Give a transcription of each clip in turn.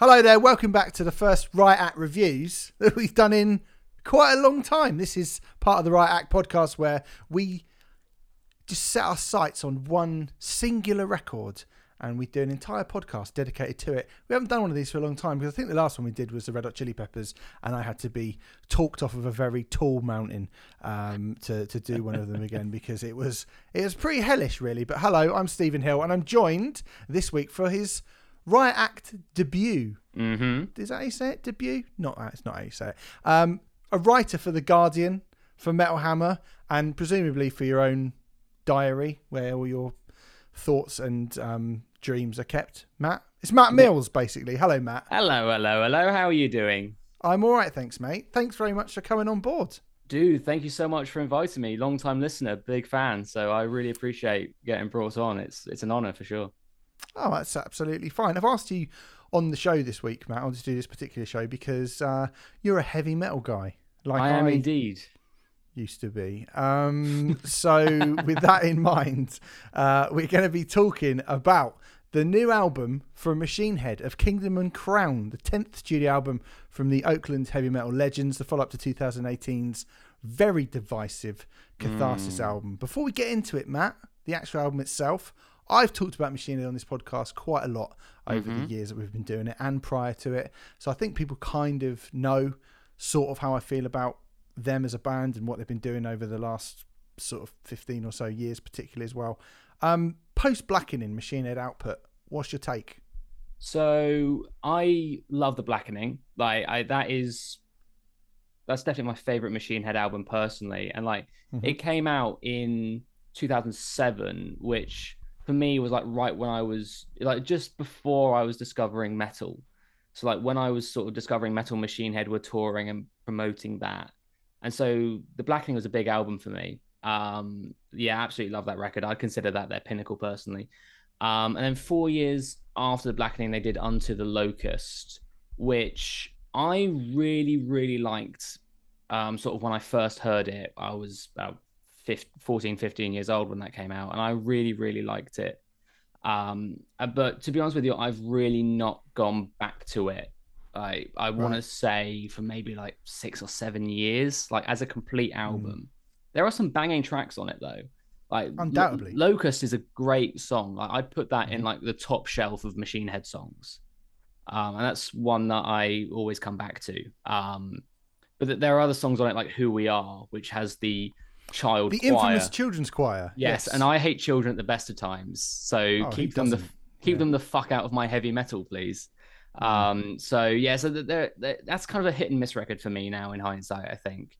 Hello there, welcome back to the first Riot Act reviews that we've done in quite a long time. This is part of the Riot Act podcast where we just set our sights on one singular record and we do an entire podcast dedicated to it. We haven't done one of these for a long time because I think the last one we did was the Red Hot Chili Peppers, and I had to be talked off of a very tall mountain um, to to do one of them again because it was it was pretty hellish, really. But hello, I'm Stephen Hill, and I'm joined this week for his Riot Act debut. Mm-hmm. Is that how you say it? Debut? Not that. It's not how you say it. Um, a writer for the Guardian, for Metal Hammer, and presumably for your own diary, where all your thoughts and um, dreams are kept. Matt, it's Matt Mills, basically. Hello, Matt. Hello, hello, hello. How are you doing? I'm all right, thanks, mate. Thanks very much for coming on board. Dude, thank you so much for inviting me. Long time listener, big fan. So I really appreciate getting brought on. It's it's an honor for sure. Oh, that's absolutely fine. I've asked you on the show this week, Matt, I'll just do this particular show because uh, you're a heavy metal guy. Like I am indeed. used to be. Um, so, with that in mind, uh, we're going to be talking about the new album from Machine Head of Kingdom and Crown, the 10th studio album from the Oakland heavy metal legends, the follow up to 2018's very divisive Catharsis album. Before we get into it, Matt, the actual album itself, I've talked about Machine Head on this podcast quite a lot over the years that we've been doing it and prior to it. So I think people kind of know sort of how I feel about them as a band and what they've been doing over the last sort of 15 or so years, particularly as well. Um, Post blackening Machine Head output, what's your take? So I love the blackening. Like I that is that's definitely my favorite Machine Head album personally. And like Mhm. it came out in 2007, which for me was like right when I was like just before I was discovering metal. So like when I was sort of discovering metal, Machine Head were touring and promoting that, and so the Blackening was a big album for me. Um, yeah, absolutely love that record. I consider that their pinnacle personally. Um, and then four years after the Blackening, they did Unto the Locust, which I really, really liked. Um, sort of when I first heard it, I was about 15, 14, 15 years old when that came out, and I really, really liked it. Um, uh, but to be honest with you, I've really not gone back to it. I I want to say for maybe like six or seven years, like as a complete Hmm. album. There are some banging tracks on it though. Like Undoubtedly. Locust is a great song. Like I'd put that in Mhm. like the top shelf of Machine Head songs, um, and that's one that I always come back to. Um, but th- there are other songs on it like Who We Are, which has the child The choir. infamous children's choir. Yes, and I hate children at the best of times. So Oh, keep them the doesn't? keep Yeah. them the fuck out of my heavy metal, please. Mm. Um, so yeah, so th- there- there- that's kind of a hit and miss record for me now in hindsight, I think.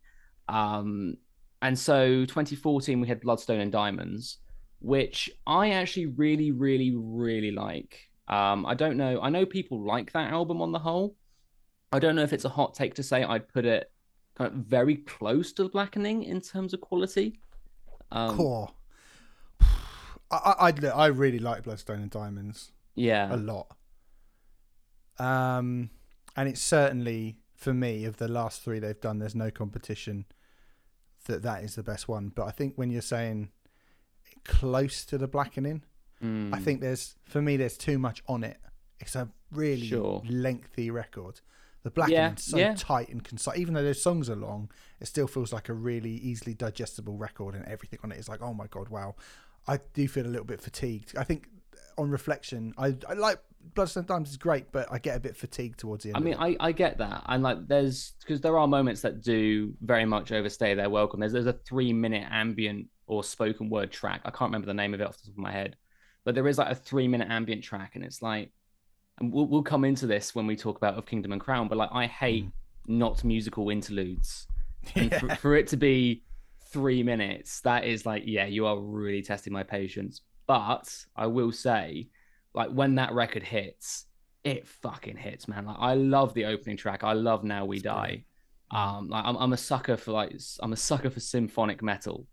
Um, and so 2014 we had Bloodstone and Diamonds, which I actually really, really, really like. Um, I don't know. I know people like that album on the whole. I don't know if it's a hot take to say I'd put it kind of very close to the Blackening in terms of quality. Um, Core. I, I, I'd- really like Bloodstone and Diamonds Yeah. a lot. Um, and it's certainly for me of the last three they've done. There's no competition that that is the best one. But I think when you're saying close to the blackening, I Mm. think there's for me there's too much on it. It's a really Sure. lengthy record. The blackening's so yeah. tight and concise. Even though those songs are long, it still feels like a really easily digestible record, and everything on it is like, oh my god, wow. I do feel a little bit fatigued. I think on reflection, I, I like Bloodstone Diamonds is great, but I get a bit fatigued towards the end. I mean. I, I get that, and like, there's because there are moments that do very much overstay their welcome. There's there's a three minute ambient or spoken word track. I can't remember the name of it off the top of my head, but there is like a three minute ambient track, and it's like, and we'll we'll come into this when we talk about of Kingdom and Crown. But like, I hate Mm. not musical interludes, and Yeah. for, for it to be three minutes, that is like, yeah, you are really testing my patience. But I will say, like, when that record hits, it fucking hits, man. Like I love the opening track. I love Now We Die. Um, like I'm, I'm a sucker for like I'm a sucker for symphonic metal.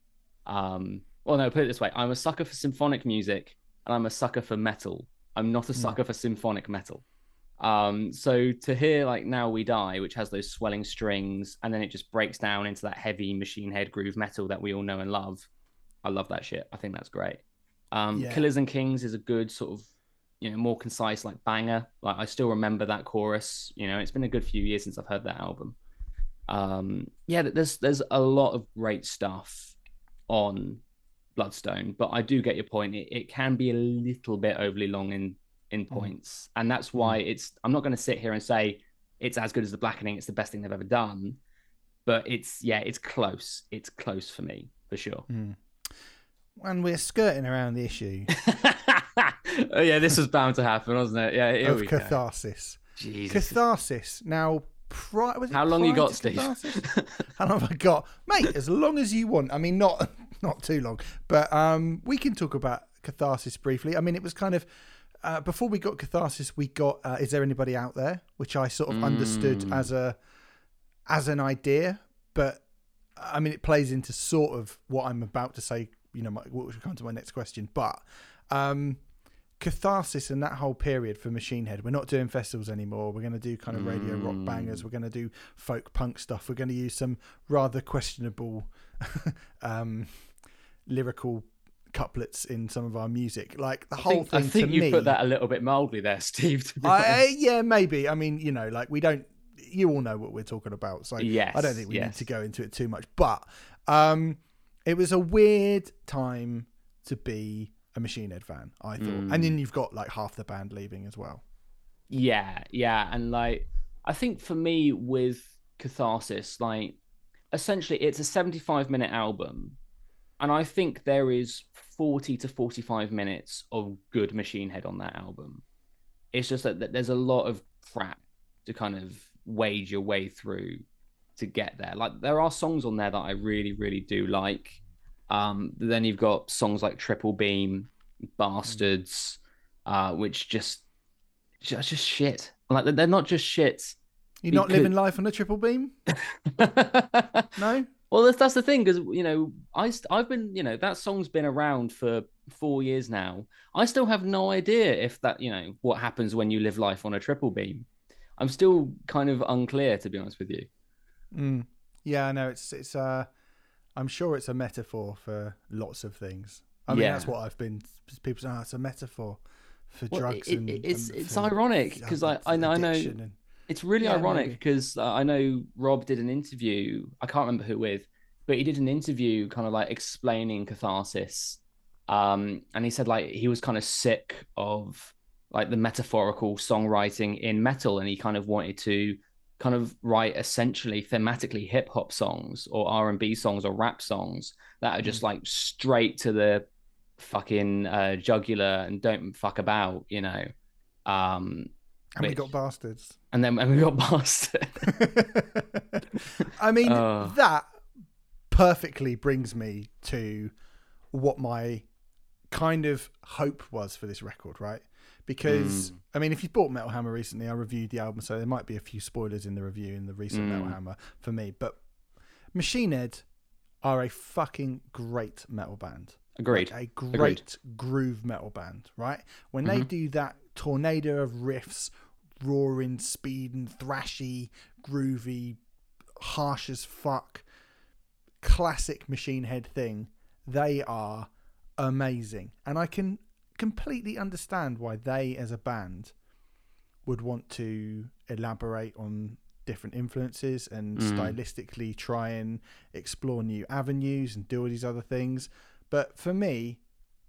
Um, well, no, put it this way: I'm a sucker for symphonic music, and I'm a sucker for metal. I'm not a Hmm. sucker for symphonic metal. Um, so to hear like Now We Die, which has those swelling strings, and then it just breaks down into that heavy machine head groove metal that we all know and love. I love that shit. I think that's great. Um, Yeah. Killers and Kings is a good sort of you know more concise like banger. Like I still remember that chorus. You know, it's been a good few years since I've heard that album. Um, yeah, there's there's a lot of great stuff on Bloodstone, but I do get your point. It, it can be a little bit overly long in in mm. points, and that's why mm. it's. I'm not going to sit here and say it's as good as the Blackening. It's the best thing they've ever done, but it's yeah, it's close. It's close for me for sure. Mm. And we're skirting around the issue. oh yeah, this was bound to happen, wasn't it? Yeah, here of catharsis. Go. Jesus. Catharsis. Now, pri- how long you got, Steve? how long have I got, mate? As long as you want. I mean, not not too long, but um, we can talk about catharsis briefly. I mean, it was kind of. Uh, before we got catharsis, we got uh, "Is there anybody out there?" which I sort of mm. understood as a as an idea, but I mean, it plays into sort of what I'm about to say. You know, my, what will come to my next question, but um, catharsis in that whole period for Machine Head. We're not doing festivals anymore. We're going to do kind of radio mm. rock bangers. We're going to do folk punk stuff. We're going to use some rather questionable um, lyrical couplets in some of our music. Like the I whole think, thing. I think you me, put that a little bit mildly there, Steve. I, yeah, maybe. I mean, you know, like we don't. You all know what we're talking about, so yes, I don't think we yes. need to go into it too much. But um, it was a weird time to be a Machine Head fan, I thought. Mm. And then you've got like half the band leaving as well. Yeah, yeah. And like, I think for me with Catharsis, like, essentially it's a 75 minute album. And I think there is 40 to 45 minutes of good Machine Head on that album. It's just that, that there's a lot of crap to kind of wade your way through to get there. Like, there are songs on there that I really, really do like. Um, then you've got songs like Triple Beam, Bastards, uh, which just just just shit. Like they're not just shit. You're because... not living life on a triple beam. no. Well, that's that's the thing because you know I I've been you know that song's been around for four years now. I still have no idea if that you know what happens when you live life on a triple beam. I'm still kind of unclear to be honest with you. Mm. Yeah, know it's it's uh I'm sure it's a metaphor for lots of things. I mean, yeah. that's what I've been. People say, oh, it's a metaphor for well, drugs it, and it's and it's ironic because I I know I know and, it's really yeah, ironic because uh, I know Robb did an interview. I can't remember who with, but he did an interview kind of like explaining catharsis. Um, and he said like he was kind of sick of like the metaphorical songwriting in metal, and he kind of wanted to kind of write essentially thematically hip hop songs or R and B songs or rap songs that are just mm. like straight to the fucking uh, jugular and don't fuck about, you know. Um, and which, we got bastards. And then and we got bastards. I mean, uh, that perfectly brings me to what my kind of hope was for this record, right? Because mm. I mean, if you bought Metal Hammer recently, I reviewed the album, so there might be a few spoilers in the review in the recent mm. Metal Hammer for me. But Machine Head are a fucking great metal band. Agreed. Like a great Agreed. groove metal band, right? When mm-hmm. they do that tornado of riffs, roaring, speed and thrashy, groovy, harsh as fuck, classic Machine Head thing, they are amazing. And I can completely understand why they, as a band, would want to elaborate on different influences and mm. stylistically try and explore new avenues and do all these other things. But for me,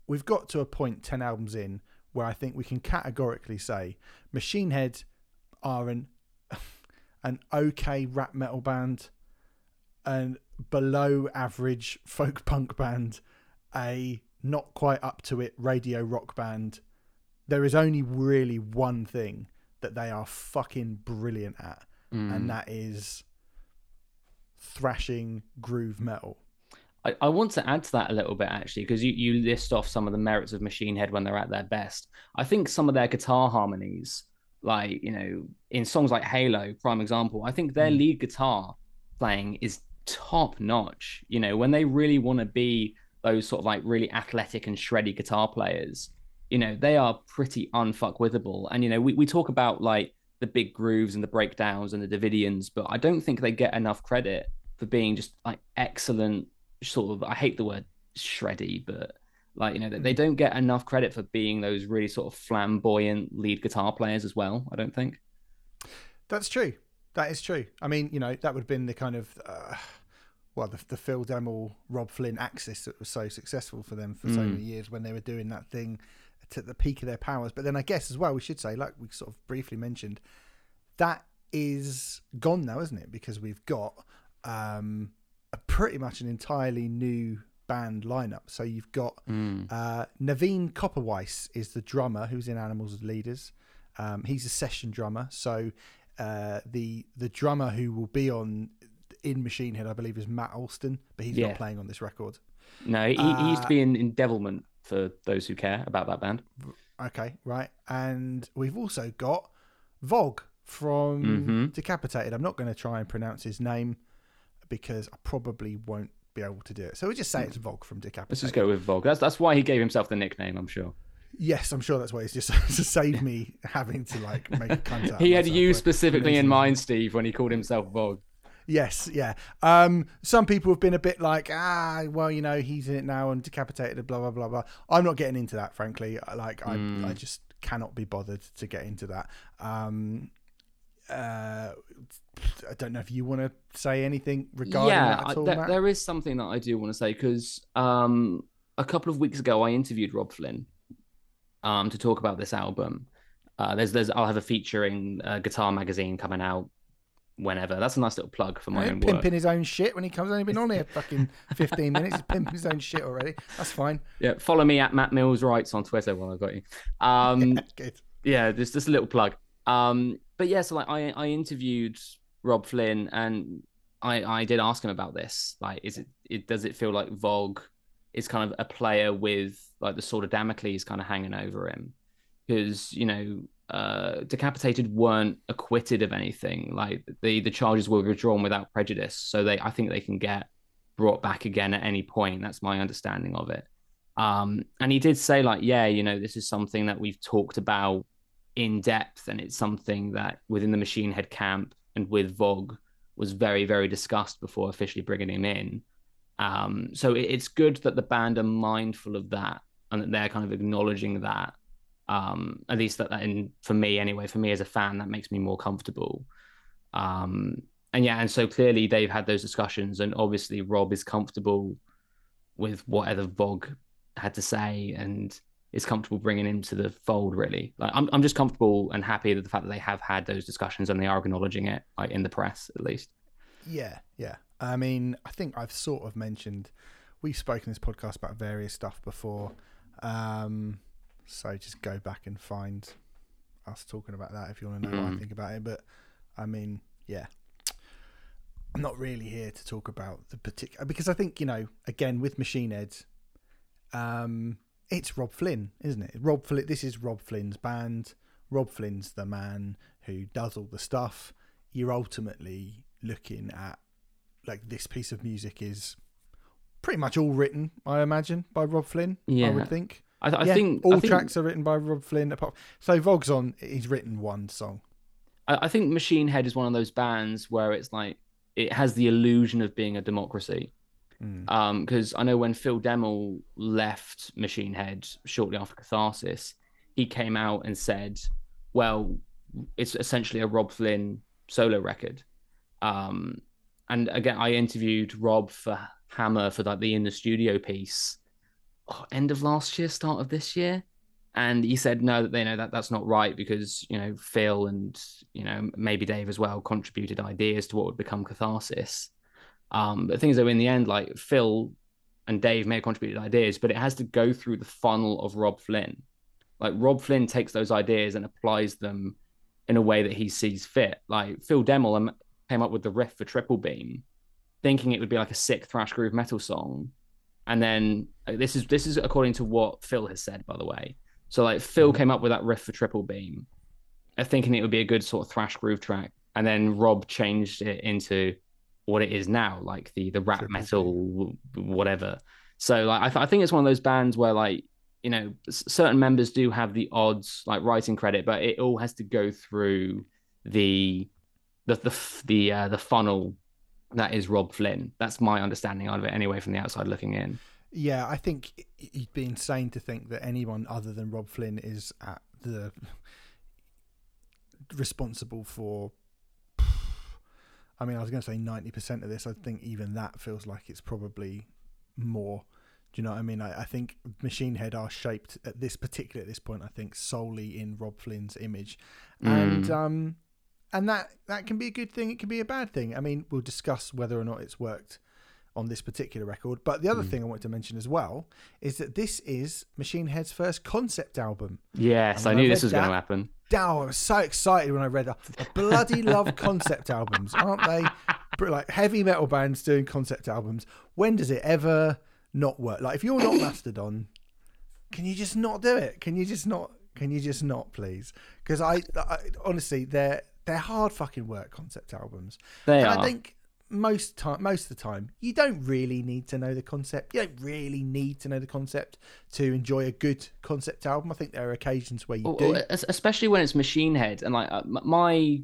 we've got to a point 10 albums in where I think we can categorically say Machine Head are an an okay rap metal band, and below average folk punk band, a not quite up to it radio rock band, there is only really one thing that they are fucking brilliant at, mm. and that is thrashing groove metal. I, I want to add to that a little bit actually, because you, you list off some of the merits of Machine Head when they're at their best. I think some of their guitar harmonies, like, you know, in songs like Halo, prime example, I think their mm. lead guitar playing is top notch. You know, when they really want to be those sort of like really athletic and shreddy guitar players, you know, they are pretty unfuckwithable. And, you know, we, we talk about like the big grooves and the breakdowns and the Davidians, but I don't think they get enough credit for being just like excellent, sort of, I hate the word shreddy, but Like you know, they, they don't get enough credit for being those really sort of flamboyant lead guitar players as well. I don't think. That's true. That is true. I mean, you know, that would have been the kind of uh, well, the, the Phil Demmel, Rob Flynn axis that was so successful for them for so Mm. many years when they were doing that thing to the peak of their powers. But then I guess as well, we should say, like we sort of briefly mentioned, that is gone now, isn't it? Because we've got um, a pretty much an entirely new band lineup. So you've got Mm. uh, Navene Koperweis is the drummer who's in Animals as Leaders. Um, he's a session drummer. So uh, the the drummer who will be on in Machine Head, I believe, is Matt Alston, but he's Yeah. not playing on this record. No, he, he used to Uh, be in, in Devilment for those who care about that band. Okay, right. And we've also got Vogg from Mhm. Decapitated. I'm not going to try and pronounce his name because I probably won't be able to do it. So we'll just say it's Vogg from Decapitated. Let's just go with Vogg. That's that's why he gave himself the nickname. I'm sure. Yes, I'm sure that's why it's just to save me having to like make a of He had you specifically in mind, Steve, when he called himself Vogg. Yes, yeah. Um, some people have been a bit like, ah, well, you know, he's in it now and decapitated, blah blah blah blah. I'm not getting into that, frankly. Like, I, Mm. I just cannot be bothered to get into that. Um, uh, I don't know if you want to say anything regarding yeah, that I- at all, there- is something that I do want to say because um, a couple of weeks ago I interviewed Robb Flynn um, to talk about this album. Uh, there's, there's, I'll have a featuring uh, Guitar Magazine coming out whenever. That's a nice little plug for my own pimping work. his own shit when he comes. Only been on here fucking 15 minutes. He's pimping his own shit already. That's fine. Yeah, follow me at Matt Mills Writes on Twitter while I've got you. Um, Good. yeah, just just a little plug. Um, but yeah, so like I I interviewed Robb Flynn and I I did ask him about this. Like, is it, it does it feel like Vogg is kind of a player with like the sword of Damocles kind of hanging over him? Because you know, uh, decapitated weren't acquitted of anything. Like the the charges were withdrawn without prejudice, so they I think they can get brought back again at any point. That's my understanding of it. Um, and he did say like, yeah, you know, this is something that we've talked about in depth, and it's something that within the Machine Head camp and with Vogg was very, very discussed before officially bringing him in. Um, so it, it's good that the band are mindful of that and that they're kind of acknowledging that. Um, at least that, and for me anyway, for me as a fan, that makes me more comfortable. Um, and yeah, and so clearly they've had those discussions, and obviously Robb is comfortable with whatever Vogg had to say, and is comfortable bringing him to the fold. Really, like I'm, I'm just comfortable and happy that the fact that they have had those discussions and they are acknowledging it, like in the press at least. Yeah, yeah. I mean, I think I've sort of mentioned we've spoken this podcast about various stuff before. Um, so just go back and find us talking about that if you want to know what I Mm. think about it. But I mean, yeah. I'm not really here to talk about the particular because I think, you know, again with Machine Heads, um, it's Robb Flynn, isn't it? Robb Flynn this is Robb Flynn's band. Robb Flynn's the man who does all the stuff. You're ultimately looking at like this piece of music is pretty much all written, I imagine, by Robb Flynn. Yeah. I would think. I, I yeah, think all I think, tracks are written by Robb Flynn. Apart, so Vogg's on. He's written one song. I, I think Machine Head is one of those bands where it's like it has the illusion of being a democracy. Mm. Um, because I know when Phil Demmel left Machine Head shortly after Catharsis, he came out and said, "Well, it's essentially a Robb Flynn solo record." Um, and again, I interviewed Rob for Hammer for like the in the studio piece, oh, end of last year, start of this year, and he said no, that they know that that's not right because you know Phil and you know maybe Dave as well contributed ideas to what would become Catharsis. Um, but things though, in the end, like Phil and Dave may have contributed ideas, but it has to go through the funnel of Robb Flynn. Like Robb Flynn takes those ideas and applies them in a way that he sees fit. Like Phil Demmel um, came up with the riff for Triple Beam, thinking it would be like a sick thrash groove metal song, and then this is this is according to what Phil has said, by the way. So like Phil came up with that riff for Triple Beam, thinking it would be a good sort of thrash groove track, and then Robb changed it into what it is now, like the the rap Triple metal whatever. So like I, th- I think it's one of those bands where like you know certain members do have the odds like writing credit, but it all has to go through the the the the uh, the funnel that is Robb Flynn. That's my understanding of it anyway from the outside looking in. Yeah, I think it'd be insane to think that anyone other than Robb Flynn is at the responsible for. I mean, I was going to say ninety percent of this. I think even that feels like it's probably more. Do you know what I mean? I, I think Machine Head are shaped at this particular at this point. I think solely in Robb Flynn's image, and Mm. um, and that that can be a good thing. It can be a bad thing. I mean, we'll discuss whether or not it's worked on this particular record. But the other Mm. thing I wanted to mention as well is that this is Machine Head's first concept album. Yes, I I knew this was going to happen. Dow, I was so excited when I read that. I bloody love concept albums, aren't they? Like heavy metal bands doing concept albums. When does it ever not work? Like if you're not Mastodon, can you just not do it? Can you just not? Can you just not, please? Because I, I honestly, they're they're hard fucking work concept albums. They and are. I think most time, most of the time, you don't really need to know the concept. You don't really need to know the concept to enjoy a good concept album. I think there are occasions where you Or- do. especially when it's Machine Head and like uh, my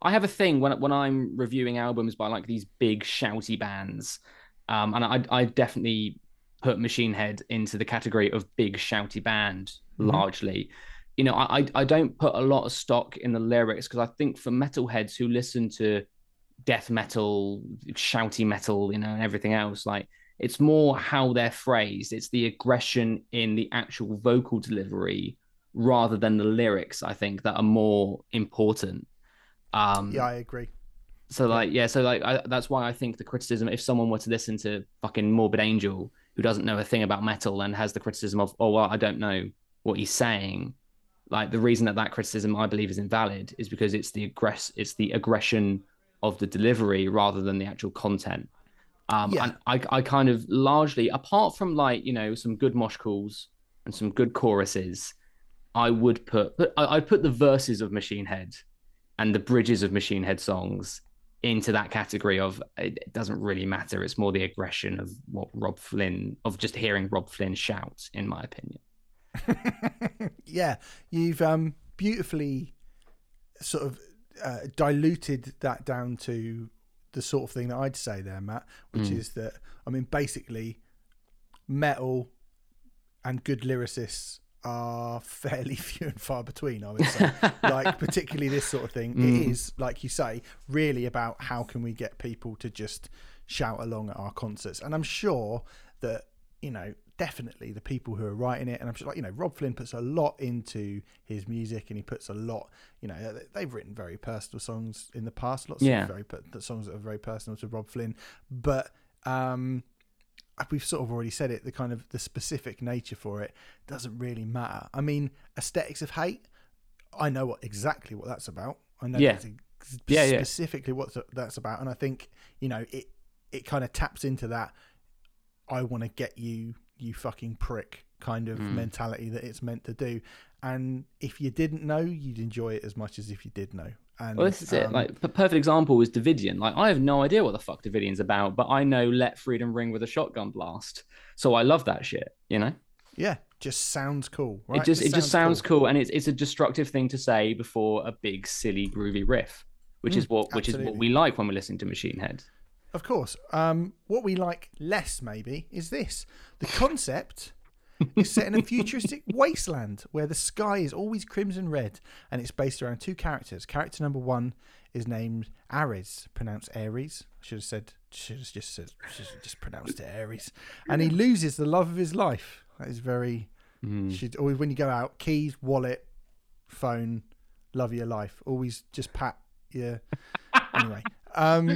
I have a thing when when I'm reviewing albums by like these big shouty bands um and I I definitely put Machine Head into the category of big shouty band Mhm. largely you know I I don't put a lot of stock in the lyrics because I think for metalheads who listen to death metal shouty metal you know and everything else like it's more how they're phrased. It's the aggression in the actual vocal delivery rather than the lyrics i think that are more important. Um yeah, I agree. so like yeah so like I, that's why i think the criticism if someone were to listen to fucking morbid angel who doesn't know a thing about metal and has the criticism of oh well i don't know what he's saying like the reason that that criticism i believe is invalid is because it's the aggress it's the aggression of the delivery rather than the actual content. Um Yeah. and i i kind of largely apart from like you know some good mosh calls and some good choruses i would put I- i'd put the verses of machine head and the bridges of machine head songs into that category of it it doesn't really matter. It's more the aggression of what robb flynn of just hearing robb flynn shout in my opinion yeah, you've um, beautifully sort of uh, diluted that down to the sort of thing that I'd say there, Matt, which Mm. is that I mean, basically, metal and good lyricists are fairly few and far between. I would say, like particularly this sort of thing. It Mm. is like you say, really about how can we get people to just shout along at our concerts, and I'm sure that you know definitely the people who are writing it and i'm sure like you know robb flynn puts a lot into his music and he puts a lot you know they- they've written very personal songs in the past lots Yeah. of very songs that are very personal to robb flynn but um we've sort of already said it the kind of the specific nature for it doesn't really matter i mean aesthetics of hate i know what exactly what that's about i know Yeah. Yeah, yeah. specifically what that's about and i think you know it it kind of taps into that I want to get you, you fucking prick kind of Mm. mentality that it's meant to do. And if you didn't know, you'd enjoy it as much as if you did know. And well this is it um, like a perfect example was davidian like i have no idea what the fuck davidian's about but i know let freedom ring with a shotgun blast so i love that shit you know yeah, just sounds cool. Right? it just it just sounds cool. and it's it's a destructive thing to say before a big silly groovy riff which is Mm, what which is what we like when we're listening to machine head Of course. Um, what we like less, maybe, is this: the concept is set in a futuristic wasteland where the sky is always crimson red, and it's based around two characters. Character number one is named Ares, pronounced Aries. I should have said, should have just said, have just pronounced it Aries. And he loses the love of his life. That is very. Mm. Should always when you go out, keys, wallet, phone, love of your life. Always just pat your. anyway, um,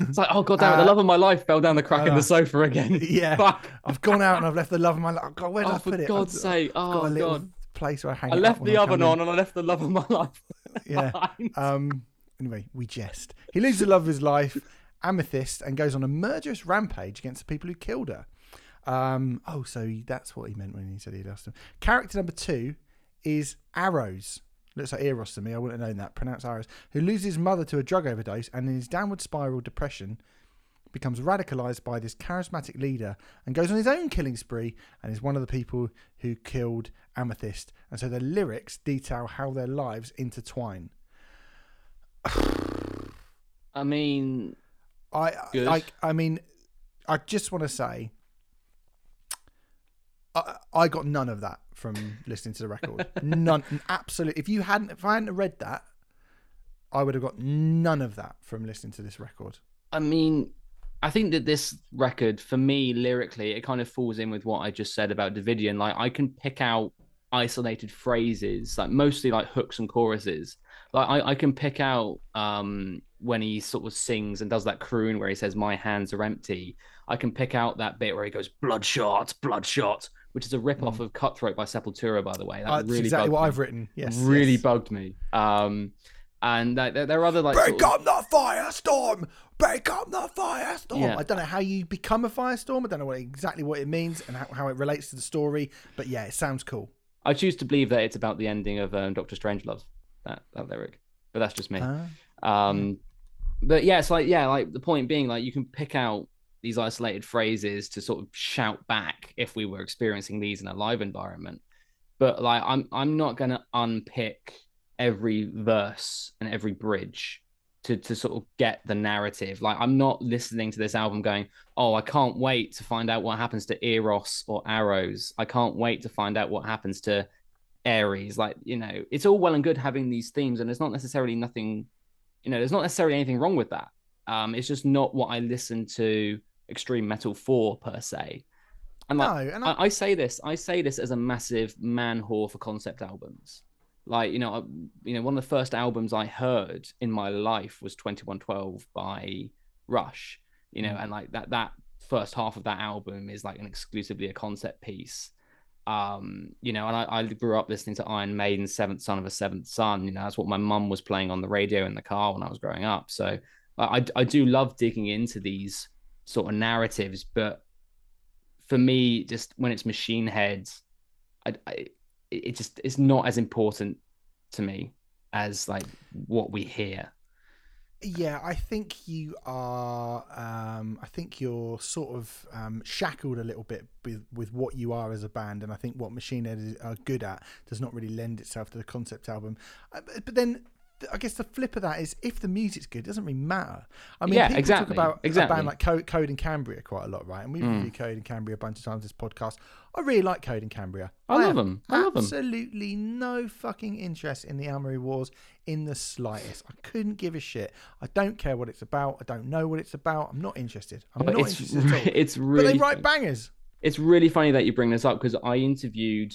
it's like oh god damn it the Uh, love of my life fell down the crack in the sofa again yeah. fuck I've gone out and I've left the love of my life. Oh, God, where did oh I put it? For god's I've, sake I've got oh god place where I hang out. i left the I oven on and i left the love of my life. Yeah. Um. Anyway, we jest. He loses the love of his life, Amethyst, and goes on a murderous rampage against the people who killed her. Um. Oh, so that's what he meant when he said he lost him. Character number two is Arrows. Looks like Eros to me. I wouldn't have known that. Pronounced Arrows. Who loses his mother to a drug overdose and in his downward spiral depression becomes radicalized by this charismatic leader and goes on his own killing spree and is one of the people who killed Amethyst. And so the lyrics detail how their lives intertwine. i mean I like. I mean, I just want to say, I, I got none of that from listening to the record. None, absolutely. If you hadn't, if I hadn't read that, I would have got none of that from listening to this record. I mean, I think that this record, for me, lyrically, it kind of falls in with what I just said about Davidian. Like, I can pick out isolated phrases, like mostly like hooks and choruses. Like, I, I can pick out um, when he sort of sings and does that croon where he says, "My hands are empty." I can pick out that bit where he goes, "Bloodshot, bloodshot," which is a rip off mm. of Cutthroat by Sepultura, by the way. That uh, really exactly what me. I've written. Yes, really yes. bugged me. Um, and there, there are other like break sort of... up the firestorm, break up the firestorm. Yeah. I don't know how you become a firestorm. I don't know what, exactly what it means and how, how, it relates to the story, but yeah, it sounds cool. I choose to believe that it's about the ending of um, Doctor Strangelove. That that lyric, but that's just me. Uh, um, but yeah, it's like yeah, like the point being, like you can pick out these isolated phrases to sort of shout back if we were experiencing these in a live environment. But like I'm I'm not gonna unpick every verse and every bridge to to sort of get the narrative. Like I'm not listening to this album going, "Oh, I can't wait to find out what happens to Eros or Arrows. I can't wait to find out what happens to aries Like, you know, it's all well and good having these themes and it's not necessarily nothing, you know, there's not necessarily anything wrong with that. Um it's just not what I listen to extreme metal for per se. And like, no, and I... I, I say this, I say this as a massive man whore for concept albums like you know you know one of the first albums i heard in my life was 2112 by rush you know mm. and like that that first half of that album is like an exclusively a concept piece um you know and I, I grew up listening to iron maiden seventh son of a seventh son you know that's what my mum was playing on the radio in the car when i was growing up so i i do love digging into these sort of narratives but for me just when it's machine heads I, I it just it's not as important to me as like what we hear. Yeah, I think you are. Um, I think you're sort of um, shackled a little bit with, with what you are as a band, and I think what Machine Head is, are good at does not really lend itself to the concept album. Uh, but then I guess the flip of that is if the music's good, it doesn't really matter. I mean, yeah, people exactly, talk about exactly. a band like Coheed, Coheed and Cambria quite a lot, right? And we've mm. reviewed Coheed and Cambria a bunch of times this podcast. I really like Coheed and Cambria. I, I love them. I love them. Absolutely no fucking interest in the Amory Wars in the slightest. I couldn't give a shit. I don't care what it's about. I don't know what it's about. I'm not interested. I'm but not it's interested re- It's really. But they write bangers. It's really funny that you bring this up because I interviewed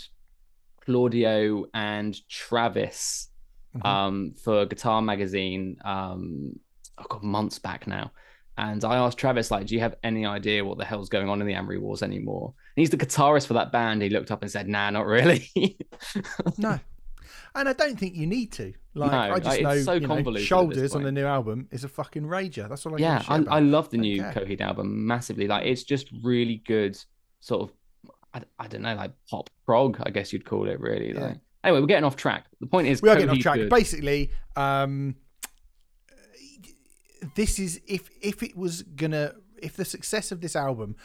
Claudio and Travis mm-hmm. um, for Guitar Magazine. Um, oh god, months back now. And I asked Travis, like, do you have any idea what the hell's going on in the Amory Wars anymore? And he's the guitarist for that band. He looked up and said, nah, not really. no. And I don't think you need to. Like, no, I just know, so you know Shoulders on the new album is a fucking rager. That's all I Yeah, I, I, love the new Coheed album massively. Like, it's just really good, sort of, I, I don't know, like pop prog, I guess you'd call it, really. Yeah. Like, Anyway, we're getting off track. The point is, we are getting off track. Good. Basically, um, this is if if it was gonna if the success of this album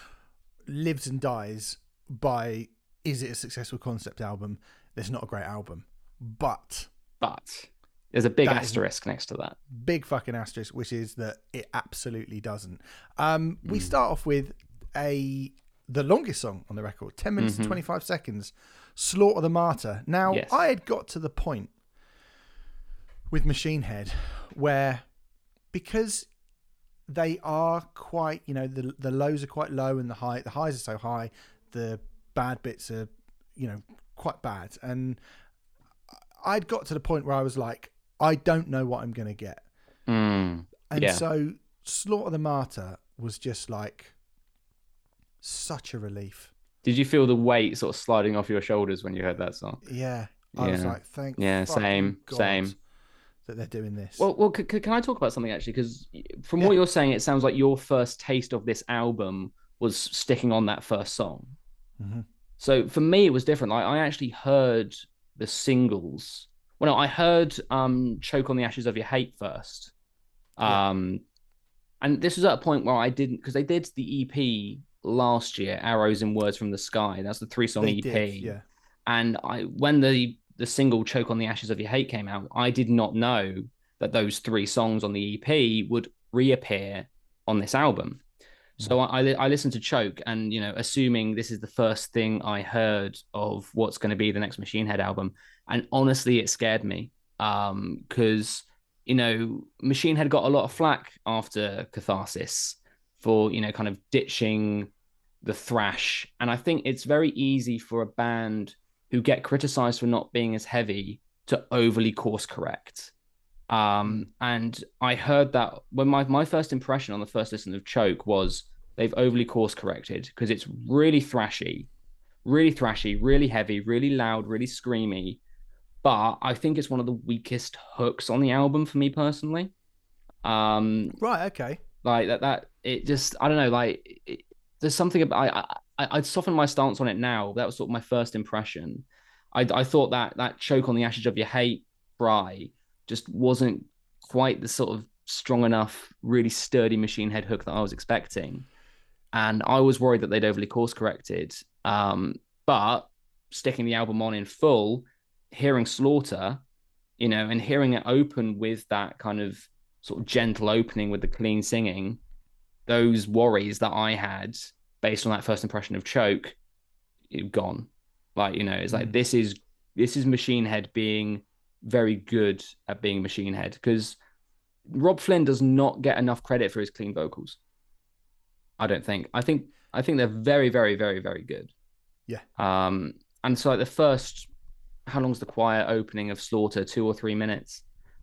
lives and dies by is it a successful concept album? There's not a great album, but but there's a big asterisk next to that. Big fucking asterisk, which is that it absolutely doesn't. Um, mm. We start off with a the longest song on the record, ten minutes mm-hmm. and twenty five seconds Slaughter the Martyr. Now, yes. I had got to the point with Machine Head where because they are quite, you know, the the lows are quite low and the high the highs are so high, the bad bits are, you know, quite bad. And I'd got to the point where I was like, I don't know what I'm going to get. Mm, and yeah. so Slaughter the Martyr was just like such a relief. Did you feel the weight sort of sliding off your shoulders when you heard that song? Yeah, I yeah. was like, thank. Yeah, same, God same. That they're doing this. Well, well, c- can I talk about something actually? Because from yeah. what you're saying, it sounds like your first taste of this album was sticking on that first song. Mm-hmm. So for me, it was different. Like I actually heard the singles. Well, no, I heard um, "Choke on the Ashes of Your Hate" first. Um, yeah. and this was at a point where I didn't because they did the EP last year, Arrows and Words from the Sky. That's the three song EP. Did, yeah. And I when the the single Choke on the Ashes of Your Hate came out, I did not know that those three songs on the EP would reappear on this album. So I, I listened to Choke, and you know, assuming this is the first thing I heard of what's going to be the next Machine Head album, and honestly, it scared me. Um, because you know, Machine Head got a lot of flack after Catharsis for you know, kind of ditching the thrash, and I think it's very easy for a band who get criticized for not being as heavy to overly course correct. Um, and I heard that when my, my first impression on the first listen of Choke was they've overly course corrected because it's really thrashy, really thrashy, really heavy, really loud, really screamy. But I think it's one of the weakest hooks on the album for me personally. Um, right. Okay. Like that. That it just I don't know. Like it, there's something about I, I I'd soften my stance on it now. That was sort of my first impression. I I thought that that choke on the ashes of your hate, Bry, just wasn't quite the sort of strong enough, really sturdy machine head hook that I was expecting. And I was worried that they'd overly course corrected. Um, but sticking the album on in full, hearing Slaughter, you know, and hearing it open with that kind of sort of gentle opening with the clean singing, those worries that I had based on that first impression of Choke, gone. Like, you know, it's like mm. this is this is Machine Head being very good at being Machine Head because Robb Flynn does not get enough credit for his clean vocals. I don't think. I think I think they're very, very, very, very good. Yeah. Um, and so like the first, how long's the quiet opening of Slaughter? Two or three minutes.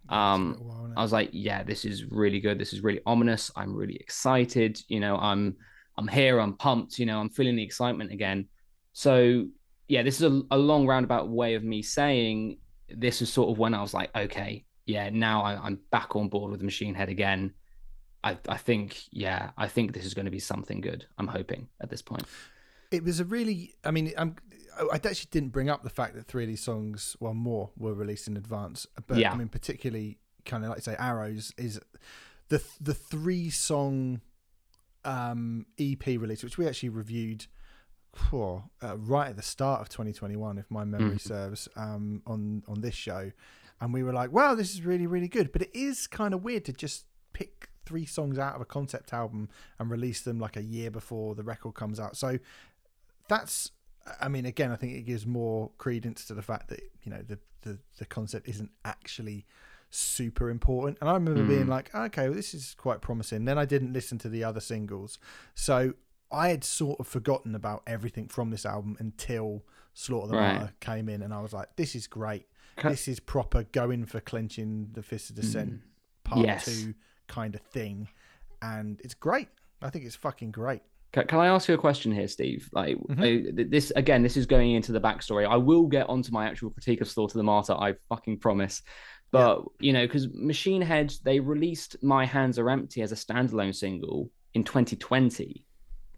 Um, while, I was like, yeah, this is really good. This is really ominous. I'm really excited. You know, I'm I'm here. I'm pumped. You know, I'm feeling the excitement again. So yeah, this is a, a long roundabout way of me saying this is sort of when I was like, okay, yeah, now I, am back on board with the Machine Head again. I, I think, yeah, I think this is going to be something good. I'm hoping at this point. It was a really, I mean, I'm, I actually didn't bring up the fact that three of these songs, well, more were released in advance, but yeah. I mean, particularly kind of like I say Arrows is the the three song um, EP release, which we actually reviewed uh, right at the start of 2021, if my memory mm. serves, um, on on this show, and we were like, "Wow, this is really really good." But it is kind of weird to just pick three songs out of a concept album and release them like a year before the record comes out. So that's, I mean, again, I think it gives more credence to the fact that you know the the, the concept isn't actually super important. And I remember mm. being like, okay, well, this is quite promising. Then I didn't listen to the other singles. So I had sort of forgotten about everything from this album until Slaughter the right. Martyr came in, and I was like, "This is great. Can... This is proper going for clenching the fist of dissent mm. part yes. two kind of thing, and it's great. I think it's fucking great." Can, can I ask you a question here, Steve? Like mm-hmm. I, this again, this is going into the backstory. I will get onto my actual critique of Slaughter the Martyr. I fucking promise. But yeah. you know, because Machine Head, they released "My Hands Are Empty" as a standalone single in 2020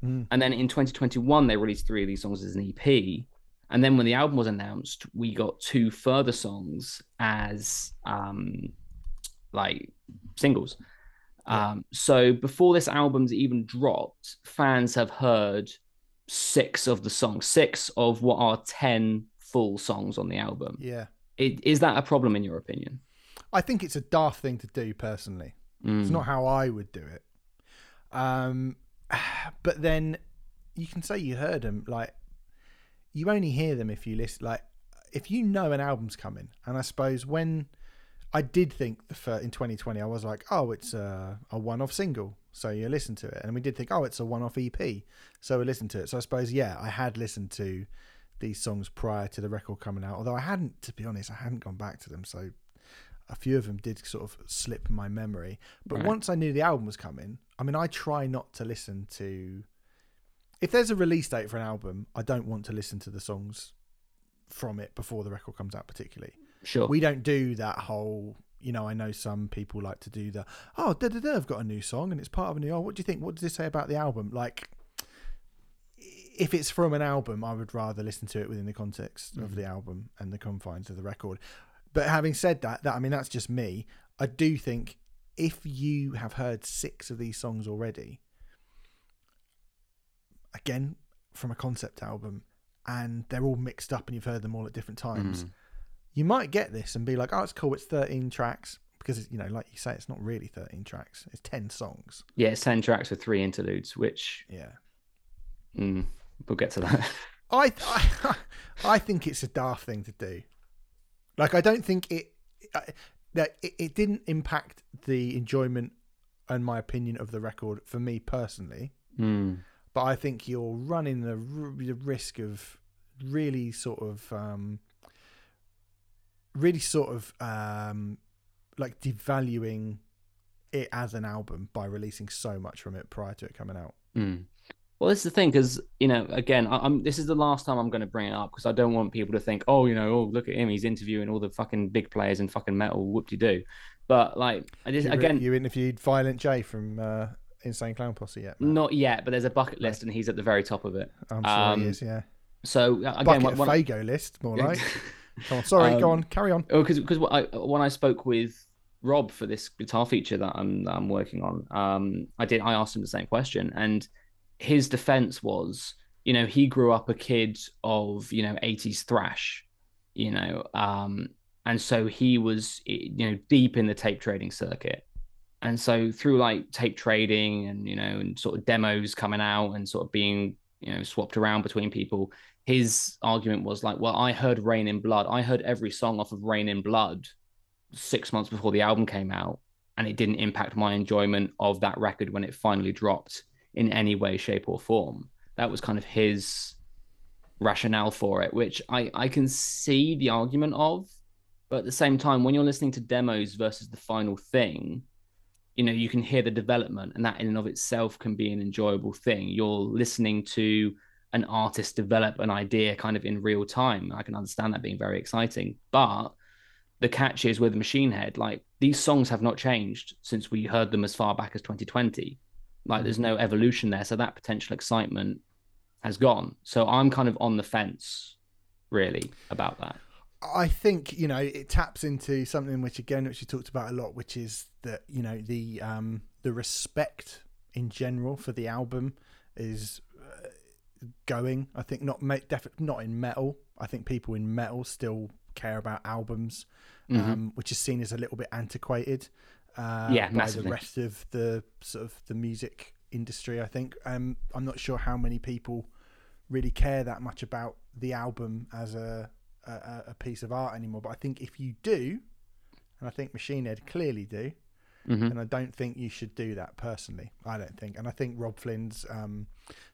Mm. And then in 2021, they released three of these songs as an EP. And then when the album was announced, we got two further songs as um, like singles. Yeah. Um, so before this album's even dropped, fans have heard six of the songs, six of what are 10 full songs on the album. Yeah. It, is that a problem in your opinion? I think it's a daft thing to do personally. Mm. It's not how I would do it. Um, but then you can say you heard them. Like you only hear them if you listen. Like if you know an album's coming, and I suppose when I did think the first, in 2020, I was like, oh, it's a, a one-off single, so you listen to it, and we did think, oh, it's a one-off EP, so we listened to it. So I suppose, yeah, I had listened to these songs prior to the record coming out, although I hadn't, to be honest, I hadn't gone back to them, so a few of them did sort of slip my memory. But right. once I knew the album was coming, I mean, I try not to listen to. If there's a release date for an album, I don't want to listen to the songs from it before the record comes out, particularly. Sure. We don't do that whole. You know, I know some people like to do the. Oh, da da da! I've got a new song and it's part of a new. Oh, what do you think? What does this say about the album? Like, if it's from an album, I would rather listen to it within the context mm. of the album and the confines of the record. But having said that, that I mean that's just me. I do think if you have heard six of these songs already, again from a concept album, and they're all mixed up and you've heard them all at different times, mm. You might get this and be like, "Oh, it's cool. It's thirteen tracks, because you know, like you say, it's not really thirteen tracks; it's ten songs. Yeah, it's ten tracks with three interludes, which Yeah, mm, we'll get to that. I, I I think it's a daft thing to do. Like, I don't think it that it, it didn't impact the enjoyment and my opinion of the record for me personally. mm. but I think you're running the, r- the risk of really sort of, um, really sort of um, like devaluing it as an album by releasing so much from it prior to it coming out. Mm. Well, this is the thing, because you know, again, I, I'm. This is the last time I'm going to bring it up because I don't want people to think, oh, you know, oh, look at him, he's interviewing all the fucking big players in fucking metal, whoop de doo. But like, I just You, again, you interviewed Violent J from uh, Insane Clown Posse yet? Not yet, but there's a bucket list, and he's at the very top of it. I'm sure um, he is. Yeah, So uh, again, bucket of when, Fago list, more like. Sorry, go Um, on, carry on. Oh, because because I when I spoke with Robb for this guitar feature that I'm that I'm working on, um, I did I asked him the same question, and his defense was, you know, he grew up a kid of you know 80s thrash, you know, um, and so he was you know deep in the tape trading circuit, and so through like tape trading and you know and sort of demos coming out and sort of being you know swapped around between people his argument was like, well, I heard Reign in Blood. I heard every song off of Reign in Blood six months before the album came out, and it didn't impact my enjoyment of that record when it finally dropped in any way, shape, or form. That was kind of his rationale for it, which I, I can see the argument of. But at the same time, when you're listening to demos versus the final thing, you know, you can hear the development, and that in and of itself can be an enjoyable thing. You're listening to an artist develop an idea kind of in real time. I can understand that being very exciting. But the catch is with Machine Head, like these songs have not changed since we heard them as far back as 2020. Like there's no evolution there. So that potential excitement has gone. So I'm kind of on the fence, really, about that. I think you know it taps into something which again, which you talked about a lot, which is that you know the um, the respect in general for the album is going. I think not def- not in metal. I think people in metal still care about albums, Mhm. um, which is seen as a little bit antiquated. Uh, Yeah, by massively. the rest of the sort of the music industry. I think um, I'm not sure how many people really care that much about the album as a, a a piece of art anymore. But I think if you do, and I think Machine Head clearly do, Mhm. and I don't think you should do that personally. I don't think, and I think Robb Flynn's um,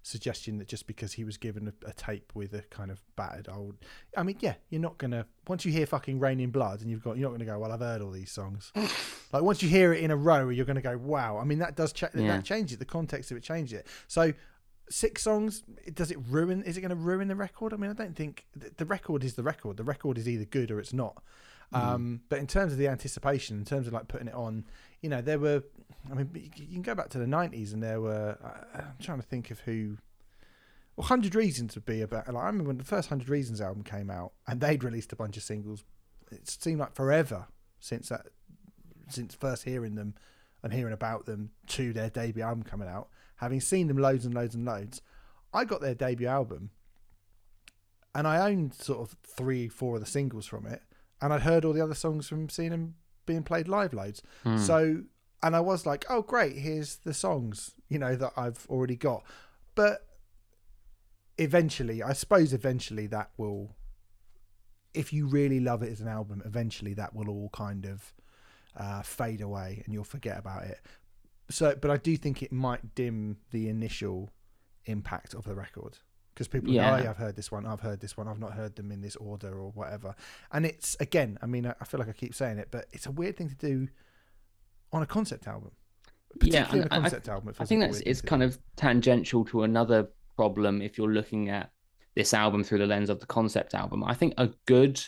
suggestion that just because he was given a, a tape with a kind of battered old, I mean, yeah, you're not gonna once you hear fucking Reign in Blood and you've got you're not gonna go, well, I've heard all these songs. like once you hear it in a row, you're gonna go, wow. I mean, that does cha- Yeah. that changes it. The context of it changes it. So. Six songs. Does it ruin? Is it going to ruin the record? I mean, I don't think the, the record is the record. The record is either good or it's not. Um, but in terms of the anticipation, in terms of like putting it on, you know, there were. I mean, you can go back to the '90s, and there were. I'm trying to think of who. Well, Hundred Reasons would be about. Like, I remember when the first Hundred Reasons album came out, and they'd released a bunch of singles. It seemed like forever since that, since first hearing them and hearing about them to their debut album coming out. Having seen them loads and loads and loads, I got their debut album, and I owned sort of three, four of the singles from it, and I'd heard all the other songs from seeing them being played live loads. Hmm. So, and I was like, oh, great, here's the songs, you know, that I've already got. But eventually, I suppose eventually that will, if you really love it as an album, eventually that will all kind of uh, fade away and you'll forget about it. So, but I do think it might dim the initial impact of the record because people oh, Yeah. oh, yeah, I've heard this one, I've heard this one, I've not heard them in this order or whatever. And it's again, I mean, I feel like I keep saying it, but it's a weird thing to do on a concept album, Yeah, and I- concept album. I think that's it's kind of tangential to another problem if you're looking at this album through the lens of the concept album. I think a good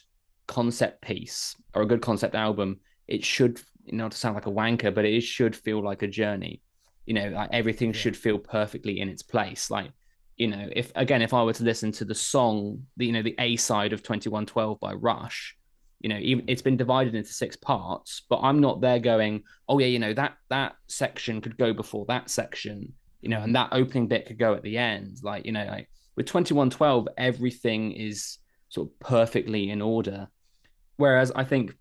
concept piece or a good concept album, it should not to sound like a wanker, but it should feel like a journey. You know, like everything Yeah. should feel perfectly in its place. Like, you know, if again, if I were to listen to the song, the you know, the A side of 2112 by Rush, you know, even it's been divided into six parts, but I'm not there going, oh yeah, you know, that that section could go before that section, you know, and that opening bit could go at the end. Like, you know, like with 2112, everything is sort of perfectly in order. Whereas I think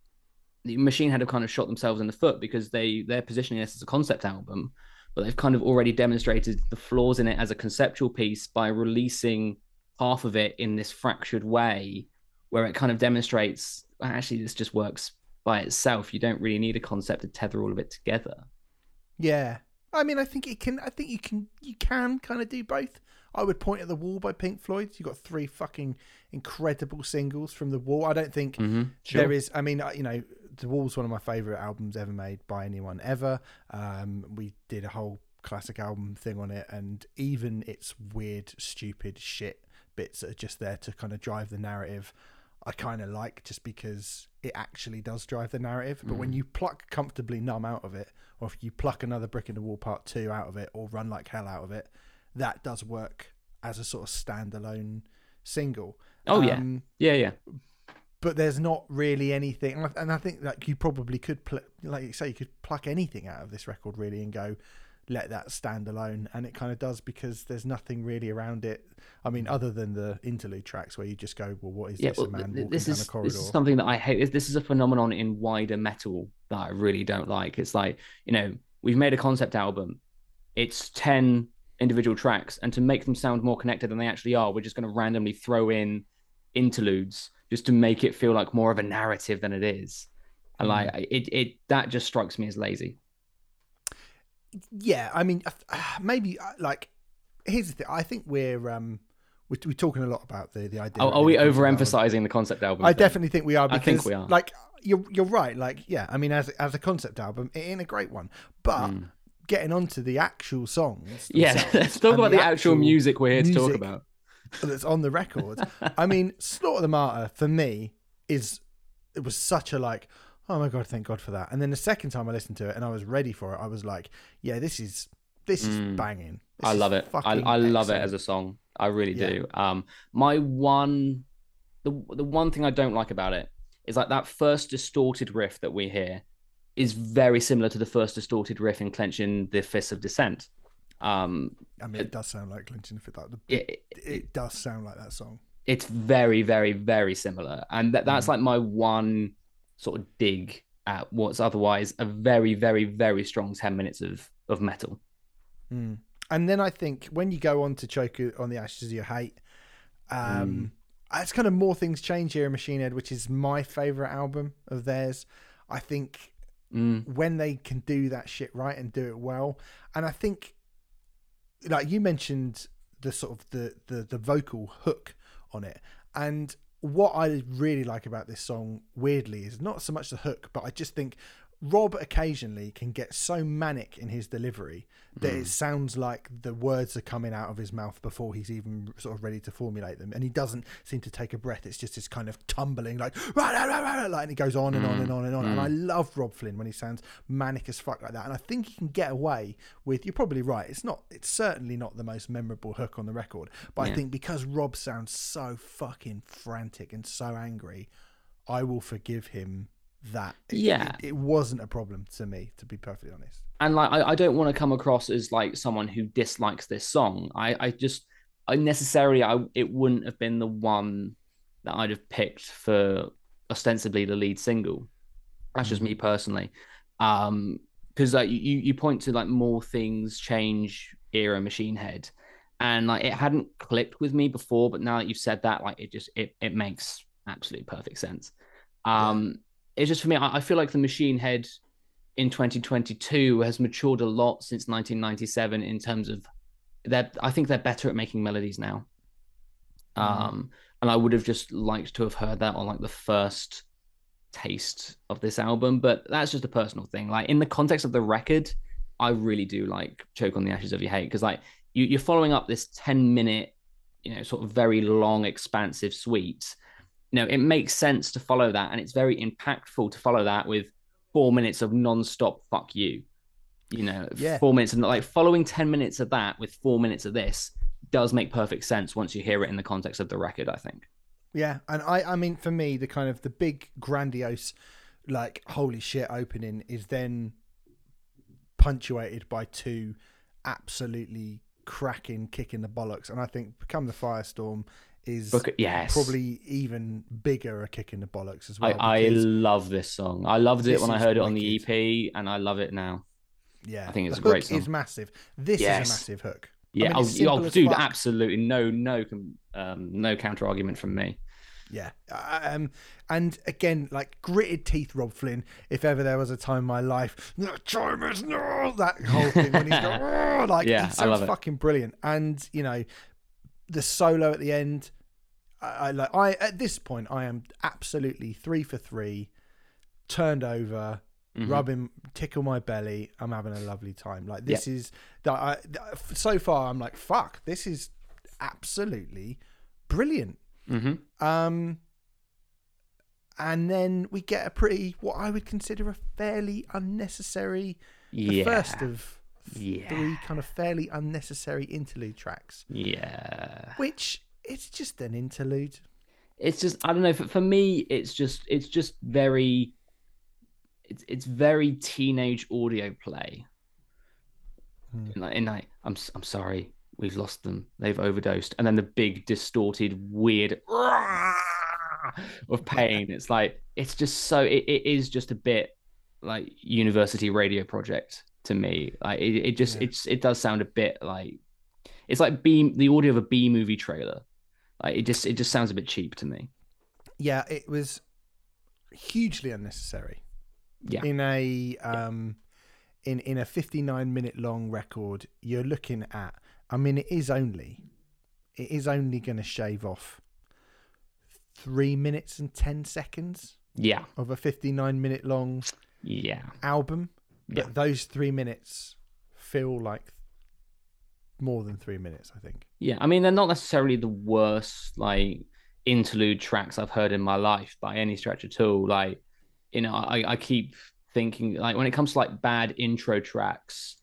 the Machine have kind of shot themselves in the foot because they they're positioning this as a concept album, but they've kind of already demonstrated the flaws in it as a conceptual piece by releasing half of it in this fractured way, where it kind of demonstrates well, actually this just works by itself. You don't really need a concept to tether all of it together. Yeah, I mean, I think it can. I think you can. You can kind of do both. I would point at the Wall by Pink Floyd. You got three fucking incredible singles from the Wall. I don't think Mm-hmm. Sure. there is. I mean, uh, you know, the Wall's one of my favorite albums ever made by anyone ever. Um, we did a whole classic album thing on it, and even its weird, stupid shit bits that are just there to kind of drive the narrative. I kind of like just because it actually does drive the narrative. But when you pluck comfortably numb out of it, or if you pluck another brick in the wall part two out of it, or run like hell out of it, that does work as a sort of standalone single. Oh, yeah. Um, yeah, yeah. But there's not really anything and I- and i think like you probably could pl- like you say you could pluck anything out of this record really and go let that stand alone and it kind of does because there's nothing really around it i mean other than the interlude tracks where you just go well what is Yeah, this well, a man th- walking this down is a corridor this is something that I hate. This is a phenomenon in wider metal that I really don't like. It's like you know we've made a concept album, it's ten individual tracks, and to make them sound more connected than they actually are, we're just going to randomly throw in interludes just to make it feel like more of a narrative than it is. And Mm. like it, it that just strikes me as lazy. yeah i mean uh, maybe uh, like here's the thing i think we're um we're, we're talking a lot about the the idea Are, are we overemphasizing the concept album? I definitely think we are I because think we are. like you're you're right. Like yeah, I mean as as a concept album, it ain't a great one. But getting onto the actual songs. Yeah, let's talk about the actual music we're here to talk about. That's on the record. I mean, Slaughter the Martyr for me is it was such a like. Oh my god! Thank God for that. And then the second time I listened to it and I was ready for it, I was like, "Yeah, this is this is banging. This Mm. I love it. I, I love it as a song. I really Yeah. do. Um, my one, the the one thing I don't like about it is like that first distorted riff that we hear is very similar to the first distorted riff in clenching the fists of dissent. Um, I mean, it does sound like Clinton. If it like the, it, it does sound like that song. it's very, very, very similar, and that, that's like my one sort of dig at what's otherwise a very, very, very strong ten minutes of of metal. Mm. And then I think when you go on to choke on the ashes of your hate, um, it's kind of more things change here in Machine Head, which is my favorite album of theirs. I think Mm. when they can do that shit right and do it well, and I think, like you mentioned, the sort of the the the vocal hook on it, and what I really like about this song, weirdly, is not so much the hook, but I just think Robb occasionally can get so manic in his delivery that it hmm. sounds like the words are coming out of his mouth before he's even sort of ready to formulate them, and he doesn't seem to take a breath. It's just this kind of tumbling, like, rah, rah, rah, rah, like and it goes on and on and hmm. on and on. And hmm. I love Robb Flynn when he sounds manic as fuck like that, and I think he can get away with. You're probably right. It's not. It's certainly not the most memorable hook on the record, but I think because Robb sounds so fucking frantic and so angry, I will forgive him that. It- Yeah. it, it wasn't a problem to me, to be perfectly honest. and like I, I don't want to come across as like someone who dislikes this song. I, I just I necessarily I it wouldn't have been the one that I'd have picked for ostensibly the lead single. That's just me personally. Um because like you you point to like more things change era machine head and like it hadn't clicked with me before but now that you've said that like it just it, it makes absolute perfect sense um it's just for me I, I feel like the machine head in 2022 has matured a lot since 1997 in terms of that I think they're better at making melodies now. Um, and I would have just liked to have heard that on like the first taste of this album, but that's just a personal thing. Like in the context of the record, I really do like Choke on the Ashes of Your Hate because like you, you're following up this 10 minute, you know, sort of very long, expansive suite. You know, it makes sense to follow that, and it's very impactful to follow that with four minutes of non-stop fuck you you know Yeah. four minutes and like following 10 minutes of that with four minutes of this does make perfect sense once you hear it in the context of the record i think Yeah, and I, I mean, for me, the kind of the big grandiose, like holy shit opening is then punctuated by two absolutely cracking kick in the bollocks, and I think "Become the Firestorm" is Book, yes, probably even bigger a kick in the bollocks as well. I, I love this song. I loved it when I heard it on the. EP, and I love it now. yeah, I think it's the a great song. is massive. This Yes. is a massive hook. Yeah, mean, oh, it's oh, dude, fuck. absolutely no, no, um, no counter argument from me. Yeah. Um, and again, like gritted teeth, Robb Flynn. If ever there was a time in my life, no time is no that whole thing when he's going, "Oh," like Yeah, I love sounds it. fucking brilliant. And you know, the solo at the end, I, I like. I at this point, I am absolutely three for three, turned over. Mhm. Rubbing, tickle my belly. I'm having a lovely time. Like this is that. I, so far, I'm like, fuck. This is absolutely brilliant. Mhm. Um, and then we get a pretty, what I would consider a fairly unnecessary, the Yeah, first of yeah, three kind of fairly unnecessary interlude tracks, yeah. which it's just an interlude. It's just I don't know. For, for me, it's just it's just very. It's it's very teenage audio play. Hmm. In like, in like I'm I'm sorry, we've lost them. They've overdosed, and then the big distorted weird of pain. It's like it's just so it, it is just a bit like university radio project to me. Like it, it just Yeah. it's it does sound a bit like it's like B the audio of a B movie trailer. Like it just it just sounds a bit cheap to me. Yeah, it was hugely unnecessary. Yeah. In a um, in in a 59 minute long record, you're looking at. I mean, it is only, it is only going to shave off three minutes and ten seconds Yeah. of a 59 minute long Yeah. album. But Yeah. those three minutes feel like more than three minutes. I think. Yeah. I mean, they're not necessarily the worst like interlude tracks I've heard in my life by any stretch at all. Like, you know, I, I keep thinking like when it comes to like bad intro tracks,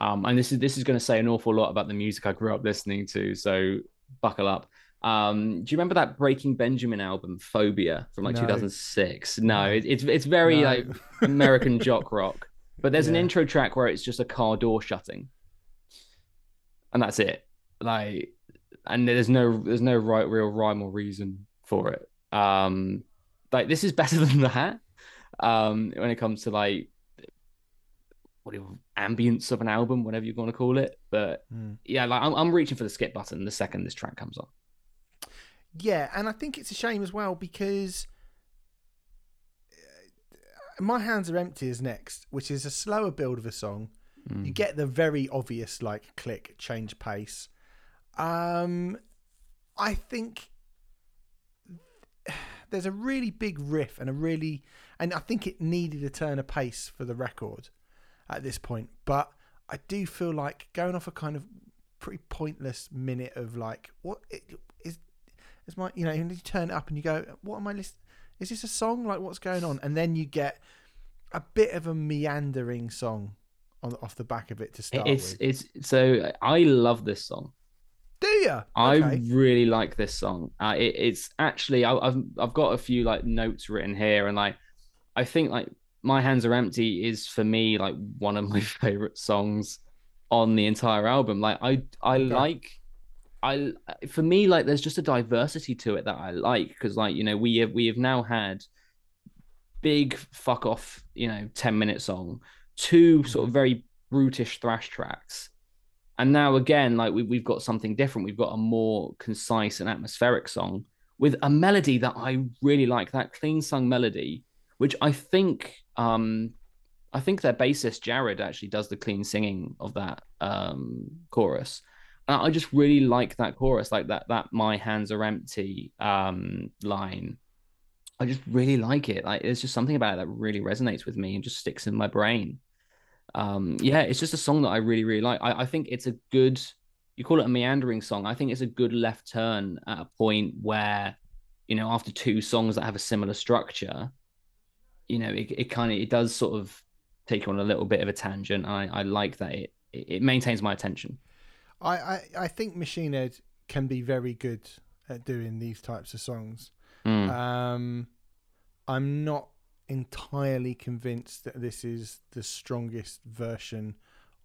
um, and this is this is going to say an awful lot about the music I grew up listening to. So buckle up. Um, do you remember that Breaking Benjamin album, Phobia, from like No. 2006? No, No. it, it's it's very No. like American jock rock. But there's an intro track where it's just a car door shutting, and that's it. Like, and there's no there's no right real rhyme or reason for it. Um, like this is better than that. Um, when it comes to like what you, ambience of an album, whatever you want to call it. But Mm. yeah, like I'm, I'm reaching for the skip button the second this track comes on. Yeah, and I think it's a shame as well because uh, my hands are empty is next, which is a slower build of a song. Mm. You get the very obvious like click, change pace. Um, I think there's a really big riff and a really, and I think it needed a turn of pace for the record at this point. But I do feel like going off a kind of pretty pointless minute of like, what it, is is my, you know, and you turn it up and you go, what am I listening? Is this a song? Like, what's going on? And then you get a bit of a meandering song on off the back of it to start It's with. it's so I love this song. Do you? I Okay. really like this song. Uh, it, it's actually I, I've I've got a few like notes written here, and like I think like my hands are empty is for me like one of my favorite songs on the entire album. Like I I Okay. like I for me like there's just a diversity to it that I like because like you know we have we have now had big fuck off you know 10 minute song two sort of very brutish thrash tracks and now again like we, we've got something different. We've got a more concise and atmospheric song with a melody that i really like that clean sung melody which i think um i think their bassist jared actually does the clean singing of that um chorus. And i just really like that chorus like that that my hands are empty um line. I just really like it. Like there's just something about it that really resonates with me and just sticks in my brain um yeah it's just a song that i really really like i, I think it's a good you call it a meandering song i think it's a good left turn at a point where you know after two songs that have a similar structure you know it, it kind of it does sort of take you on a little bit of a tangent i i like that it it maintains my attention I, I, I think Machine Head can be very good at doing these types of songs. Mm. Um, I'm not entirely convinced that this is the strongest version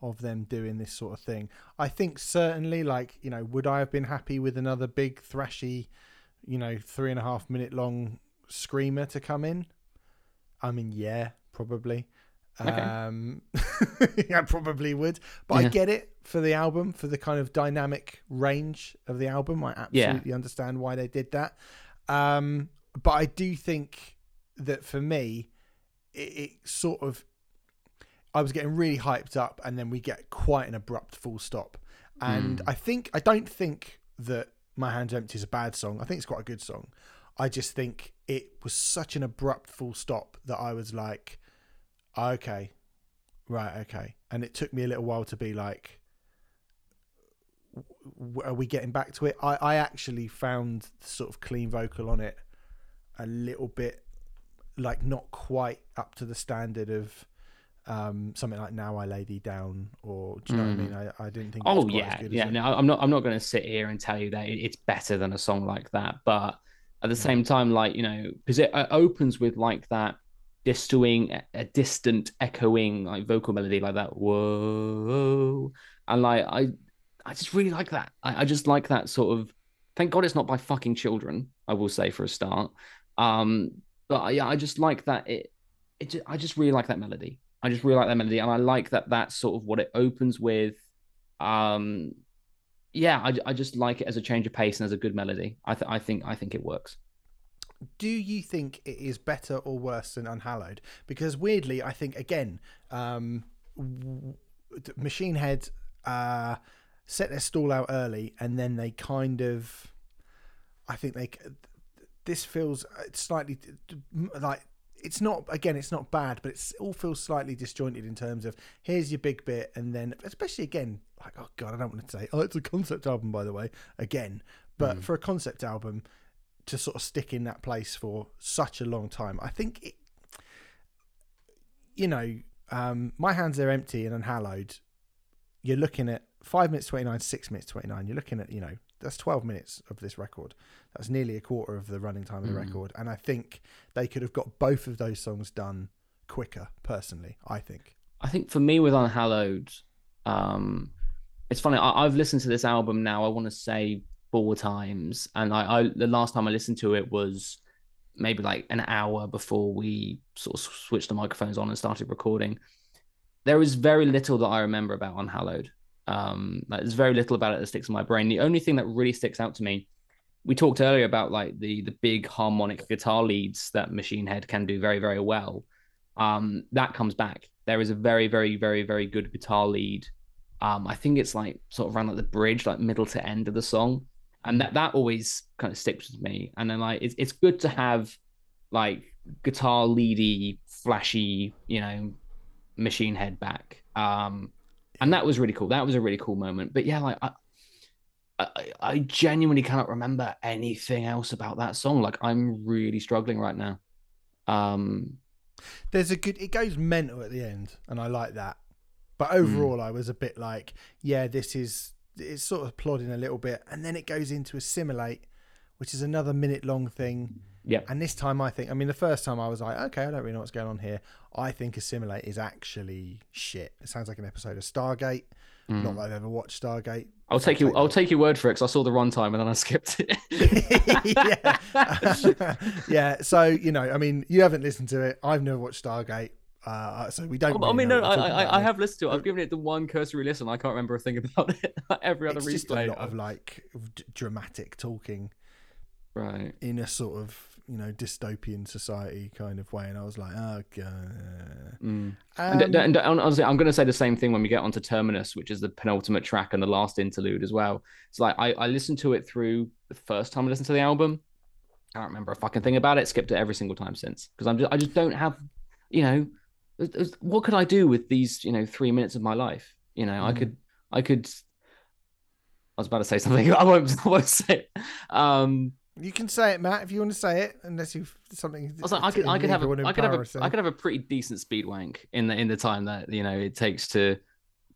of them doing this sort of thing. I think certainly, like you know, would I have been happy with another big thrashy, you know, three and a half minute long screamer to come in? I mean, yeah, probably. Okay. Um, I probably would, but I get it for the album, for the kind of dynamic range of the album. I Yeah. absolutely understand why they did that. Um, but I do think that for me, it, it sort of, I was getting really hyped up, and then we get quite an abrupt full stop. And Mm. I think I don't think that My Hands Empty is a bad song. I think it's quite a good song. I just think it was such an abrupt full stop that I was like, okay, right, okay. And it took me a little while to be like, w- are we getting back to it? I, I actually found the sort of clean vocal on it a little bit like not quite up to the standard of um, something like Now I Lay Thee Down or do you know what I Mm. mean? I, I didn't think it was Oh yeah, yeah. No, I'm not. I'm not going to sit here and tell you that it's better than a song like that. But at the same time, like you know, because it, it opens with like that distilling, a distant, echoing like vocal melody, like that. Whoa, and like I, I just really like that. I, I just like that sort of. Thank God it's not by fucking children. I will say for a start. Um, but yeah, I just like that. It, it. I just really like that melody. I just really like that melody, and I like that. That's sort of what it opens with um yeah I, I just like it as a change of pace and as a good melody i th- i think i think it works do you think it is better or worse than Unhallowed? Because weirdly, I think again, um, w- Machine Head uh, set their stall out early, and then they kind of, I think they. This feels uh, slightly like it's not again it's not bad but it's all feels slightly disjointed in terms of here's your big bit and then especially again like oh god i don't want to say oh it's a concept album by the way again but for a concept album to sort of stick in that place for such a long time i think it you know um my hands are empty and unhallowed. You're looking at 5 minutes 29 6 minutes 29 you're looking at you know that's 12 minutes of this record. That's nearly a quarter of the running time of the Mm. record. And i think they could have got both of those songs done quicker personally i think. I think for me with unhallowed um it's funny I, i've listened to this album now i want to say four times. And I, I the last time i listened to it was maybe like an hour before we sort of switched the microphones on and started recording. There is very little that i remember about unhallowed um there's very little about it that sticks in my brain. The only thing that really sticks out to me we talked earlier about like the the big harmonic guitar leads that machine head can do very very well. Um that comes back. There is a very very very very good guitar lead. Um i think it's like sort of around like the bridge like middle to end of the song. And that that always kind of sticks with me. And then like it's, it's good to have like guitar leady flashy you know machine head back. Um and that was really cool that was a really cool moment but yeah like I, I, I genuinely cannot remember anything else about that song. Like I'm really struggling right now. Um, there's a good it goes mental at the end and i like that but Hmm. overall i was a bit like yeah this is it's sort of plodding a little bit and then it goes into assimilate which is another minute long thing yeah, and this time i think i mean the first time i was like okay i don't really know what's going on here i think assimilate is actually shit it sounds like an episode of stargate Mm. not that i've ever watched stargate I'll take you. I'll take your word for it because I saw the runtime and then I skipped it. yeah. yeah. So you know, I mean, you haven't listened to it. I've never watched Stargate, uh, so we don't. I really mean, know no, I, I, I have listened to it. I've given it the one cursory listen. I can't remember a thing about it. Every other It's just a lot of like dramatic talking right. in a sort of you know dystopian society kind of way, and I was like, oh god. Mm. Um, and, and, and honestly, I'm going to say the same thing when we get onto Terminus, which is the penultimate track and the last interlude as well. It's like I, I listened to it through the first time I listened to the album. I can't remember a fucking thing about it. Skipped it every single time since because I'm just I just don't have, you know, what could I do with these you know three minutes of my life? You know, I Mm. could I could. I was about to say something. I won't. I won't say it. Um, you can say it, Matt, if you want to say it, unless you've something. I was like, I could, I could have, a, I could have, a. I could have a pretty decent speed wank in the in the time that you know it takes to,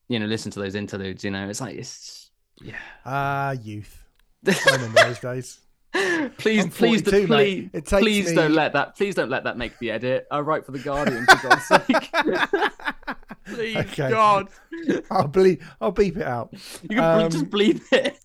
you know, listen to those interludes. You know, it's like it's yeah. Ah, youth. I remember those days. please, please, 42, mate. please, It takes please me- don't let that. Please don't let that make the edit. I write for the Guardian for God's sake. Please, Okay. God. I'll bleep. I'll beep it out. You can Um, just bleep it.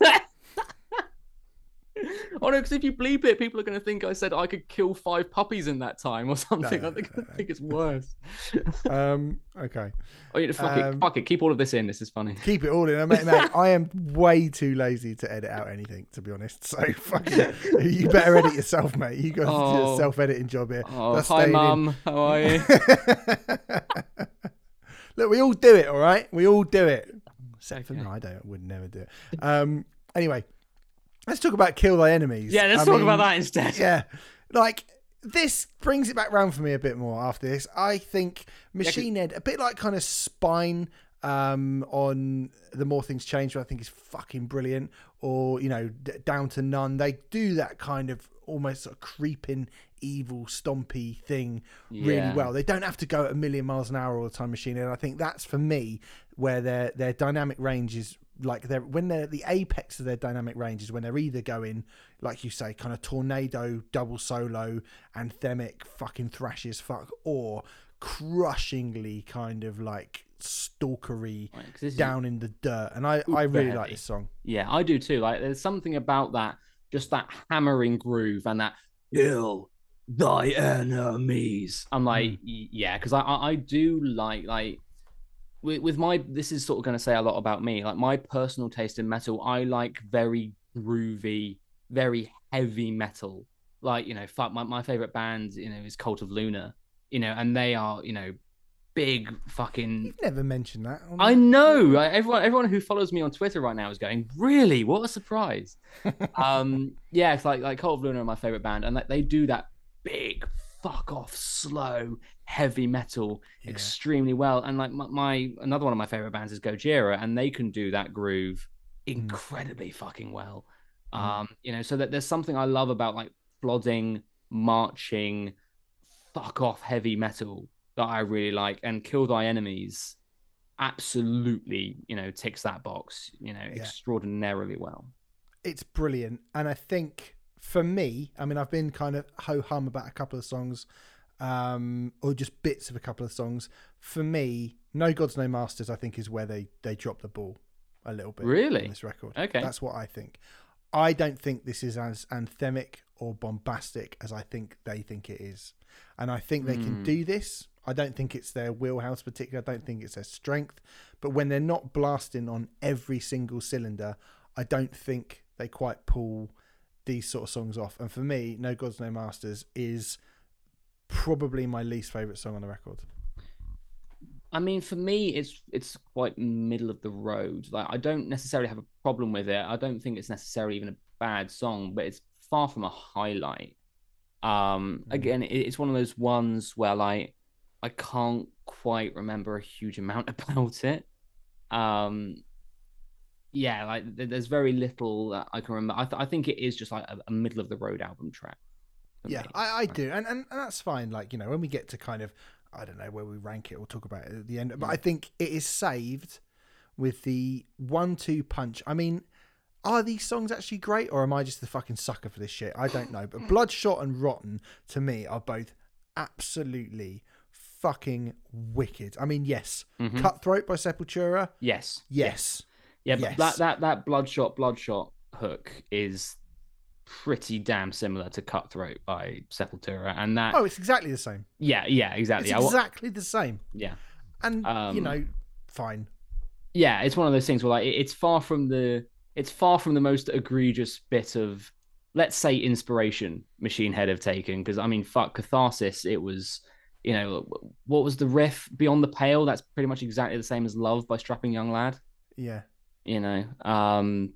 Oh no, because if you bleep it, people are going to think I said I could kill five puppies in that time or something. no, I think, no, I think it's worse. Um. Okay. oh, you know, fuck Um, it, fuck it. Keep all of this in. This is funny. Keep it all in. Mate, mate, I am way too lazy to edit out anything, to be honest. So fucking, you better edit yourself, mate. You got to do Oh. a self-editing job here. Oh, That's hi, in. mum. How are you? Look, we all do it, all right? We all do it. Except for Okay. no, I don't. Would never do it. Um. Anyway, let's talk about kill thy enemies. yeah, let's I talk mean, about that instead. Yeah, like this brings it back round for me a bit more after this. I think Machine Head, a bit like kind of Spine um, on the More Things Change, I think is fucking brilliant, or you know, D- Down to None. They do that kind of almost sort of creeping, evil, stompy thing really Yeah. well. They don't have to go at a million miles an hour all the time, Machine Head. I think that's for me where their their dynamic range is like they're when they're at the apex of their dynamic range is when they're either going like you say kind of tornado double solo anthemic fucking thrashes fuck or crushingly kind of like stalkery Right, this is- down in the dirt and i i really like this song Yeah, I do too. Like, there's something about that, just that hammering groove and that kill thy enemies. I'm like, hmm. y- yeah, because I, I I do like like with, with my this is sort of going to say a lot about me. Like my personal taste in metal, I like very groovy, very heavy metal. Like you know, my my favorite band, you know, is Cult of Luna. You know, and they are you know big fucking you've never mentioned that I know. Like, everyone, everyone who follows me on Twitter right now is going, "Really? What a surprise!" um, yeah, it's like like Cult of Luna are my favorite band, and like, they do that big fuck off, slow, heavy metal Yeah. extremely well. And like my, my another one of my favorite bands is Gojira, and they can do that groove incredibly fucking well. Mm. Um, you know, so that there's something I love about like plodding, marching, fuck off heavy metal that I really like, and Kill Thy Enemies absolutely, you know, ticks that box, you know, extraordinarily well. it's brilliant and i think for me i mean i've been kind of ho hum about a couple of songs um or just bits of a couple of songs. For me no gods no masters i think is where they they drop the ball a little bit Really? on this record. Okay. that's what i think. I don't think this is as anthemic or bombastic as i think they think it is. And i think they can Hmm. do this. I don't think it's their wheelhouse particularly. I don't think it's their strength. But when they're not blasting on every single cylinder i don't think they quite pull these sort of songs off. And for me no gods no masters is probably my least favorite song on the record I mean, for me, it's it's quite middle of the road. Like, I don't necessarily have a problem with it. I don't think it's necessarily even a bad song, but it's far from a highlight. Um, Mhm. again, it's one of those ones where like I can't quite remember a huge amount about it. Um, yeah, like there's very little that I can remember. I, th- I think it is just like a, a middle of the road album track. Yeah me. I, I do and, and and that's fine like you know when we get to kind of i don't know where we rank it we'll talk about it at the end but i think it is saved with the one two punch. I mean are these songs actually great or am i just the fucking sucker for this shit? I don't know but bloodshot and rotten to me are both absolutely fucking wicked. I mean yes Mhm. cutthroat by sepultura? Yes. yes. Yeah, but that that that bloodshot bloodshot hook is pretty damn similar to Cutthroat by Sepultura, and that oh it's exactly the same. Yeah yeah exactly. It's exactly the same. Yeah. And you Um, know fine. Yeah it's one of those things where like it's far from the it's far from the most egregious bit of let's say inspiration Machine Head have taken because I mean fuck Catharsis it was you know what was the riff? Beyond the Pale that's pretty much exactly the same as Love by Strapping Young Lad. Yeah. You know um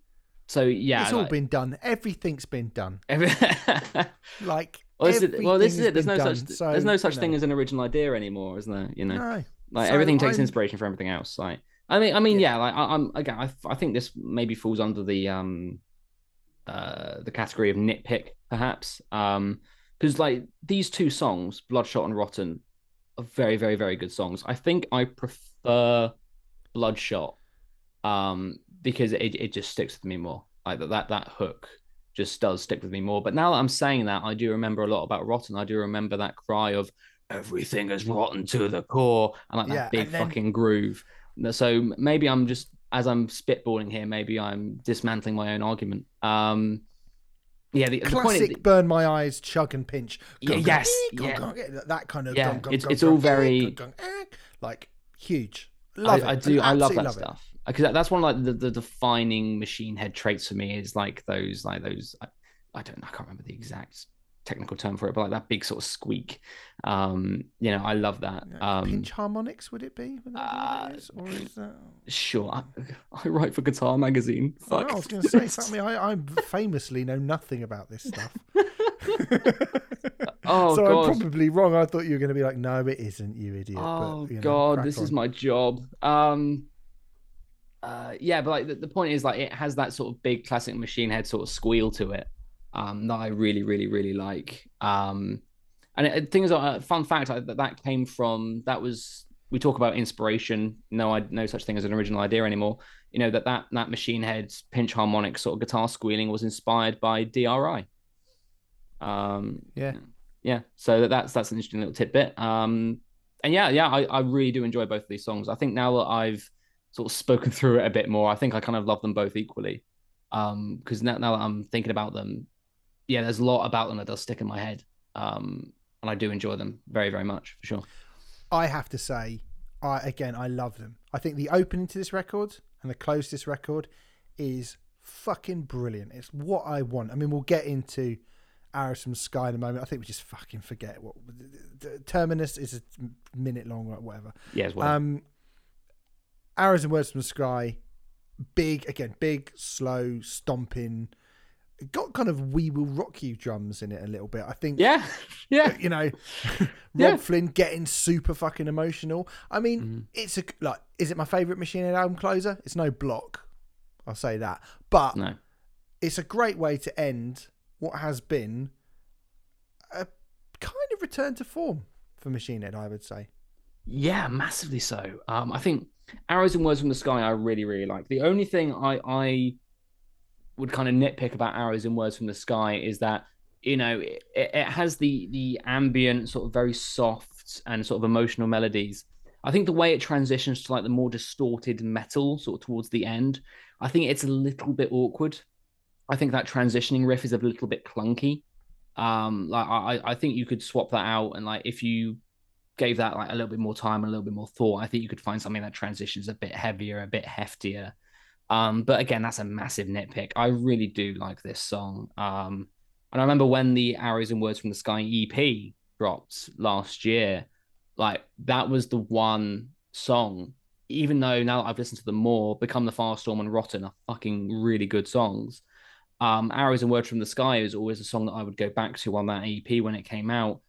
so yeah it's all like- been done everything's been done like Well, this is, well, this is it. There's no been such so, there's no such you thing as an original idea anymore, isn't there? You know, no like So everything takes I'm- inspiration from everything else. Like, I mean, I mean, Yeah. yeah. like I, I'm again, I, I think this maybe falls under the um, uh, the category of nitpick, perhaps, um, because like these two songs, Bloodshot and Rotten, are very, very, very good songs. I think I prefer Bloodshot, um, because it it just sticks with me more. Like that that that hook just does stick with me more. But now that I'm saying that, I do remember a lot about Rotten. I do remember that cry of everything is rotten to the core and like that Yeah, big then- fucking groove. So maybe I'm just as I'm spitballing here, maybe I'm dismantling my own argument. Um, yeah, the, the Classic is, burn my eyes, chug and pinch. Gung, yes, eh, gung, yeah. gung, eh, that kind of. Yeah, it's- it's all eh, very- eh, like huge. Love I, I do. I love that it. stuff because that's one of like the, the defining machine head traits for me is like those like those. I, I don't. I can't remember the exact technical term for it, but like that big sort of squeak. Um, you know, I love that. Um, pinch harmonics would it be? Would uh? Or is that... sure. I, I write for Guitar Magazine. I, Fuck. know, I was going to say something. I, I famously know nothing about this stuff. oh so god. I'm probably wrong. I thought you were going to be like, no, it isn't, you idiot. Oh but, you know, god, this is my job. Um uh yeah, but like the, the point is like it has that sort of big classic machine head sort of squeal to it. Um that I really really really like. Um and it, it- things are fun fact I, that that came from that was we talk about inspiration. No, I no such thing as an original idea anymore. You know that that that machine head pinch harmonic sort of guitar squealing was inspired by DRI. Um, Yeah. yeah. So that, that's that's an interesting little tidbit. Um, and yeah, yeah, I, I really do enjoy both of these songs. I think now that I've sort of spoken through it a bit more, I think I kind of love them both equally. Um, because now, now that I'm thinking about them, yeah, there's a lot about them that does stick in my head. Um, and I do enjoy them very, very much for sure. I have to say, I again, I love them. I think the opening to this record and the close to this record is fucking brilliant. It's what I want. I mean, we'll get into Arrows from Sky in a moment. I think we just fucking forget what Terminus is a minute long or whatever. Yeah, as well. Um, Arrows and Words from the Sky, big again, big, slow, stomping. It got kind of "We Will Rock You" drums in it a little bit. I think. yeah, yeah. You know, Robb Yeah. Flynn getting super fucking emotional. I mean, Mhm. it's a like. Is it my favorite Machine Head album closer? It's no block. I'll say that, but No. it's a great way to end what has been a kind of return to form for Machine Head. I would say. Yeah, massively so. Um, I think Arrows and Words from the Sky I really, really like. The only thing I, I would kind of nitpick about Arrows and Words from the Sky is that, you know, it, it has the the ambient, sort of very soft and sort of emotional melodies. I think the way it transitions to like the more distorted metal sort of towards the end, I think it's a little bit awkward. I think that transitioning riff is a little bit clunky. Um, like I, I think you could swap that out and like if you gave that like a little bit more time, a little bit more thought, I think you could find something that transitions a bit heavier, a bit heftier. Um, but again, that's a massive nitpick. I really do like this song. Um, and I remember when the Arrows and Words from the Sky EP dropped last year, like that was the one song. Even though now that I've listened to them more, Become the Firestorm and Rotten are fucking really good songs. Um, Arrows and Words from the Sky is always a song that I would go back to on that EP when it came out.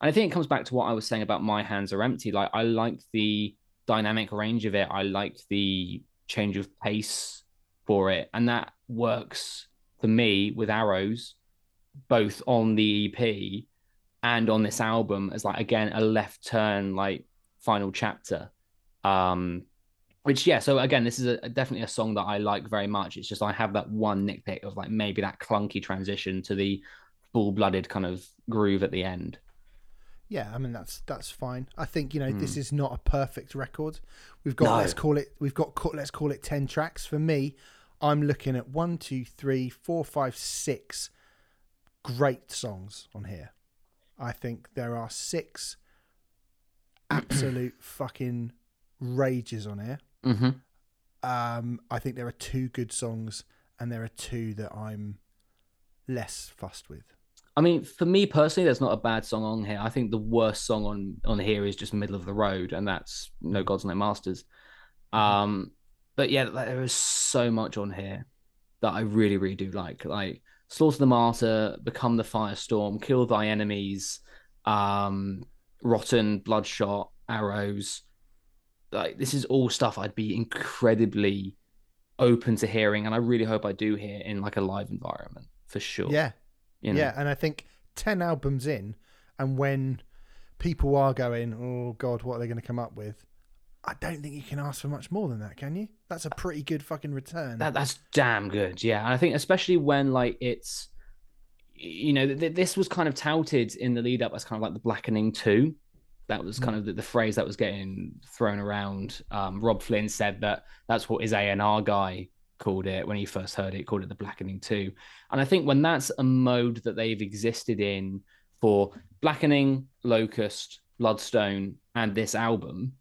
And I think it comes back to what I was saying about My Hands Are Empty. Like I liked the dynamic range of it. I liked the change of pace for it. And that works for me with Arrows, both on the EP and on this album as like again a left turn like final chapter. Um which yeah, so again, this is a, definitely a song that I like very much. It's just I have that one nitpick of like maybe that clunky transition to the full-blooded kind of groove at the end. Yeah, I mean that's that's fine. I think you know this Hmm. is not a perfect record. We've got No. let's call it we've got let's call it ten tracks. For me, I'm looking at one, two, three, four, five, six great songs on here. I think there are six absolute fucking rages on here. Mm-hmm. Um, I think there are two good songs, and there are two that I'm less fussed with. I mean, for me personally, there's not a bad song on here. I think the worst song on on here is just middle of the road, and that's No Gods No Masters. Um, but yeah, there is so much on here that I really, really do like. Like Slaughter the Martyr, Become the Firestorm, Kill Thy Enemies, um, Rotten, Bloodshot, Arrows. Like this is all stuff I'd be incredibly open to hearing, and I really hope I do hear in like a live environment for sure. Yeah, you know? Yeah, and I think 10 albums in, and when people are going, oh, God, what are they going to come up with? I don't think you can ask for much more than that, can you? That's a pretty good fucking return. That that's damn good. Yeah, and I think especially when like it's, you know, th- this was kind of touted in the lead up as kind of like the Blackening Two, That was kind of the, the phrase that was getting thrown around. Um, Robb Flynn said that that's what his A&R guy called it when he first heard it, called it the Blackening 2. And I think when that's a mode that they've existed in for Blackening, Locust, Bloodstone, and this album,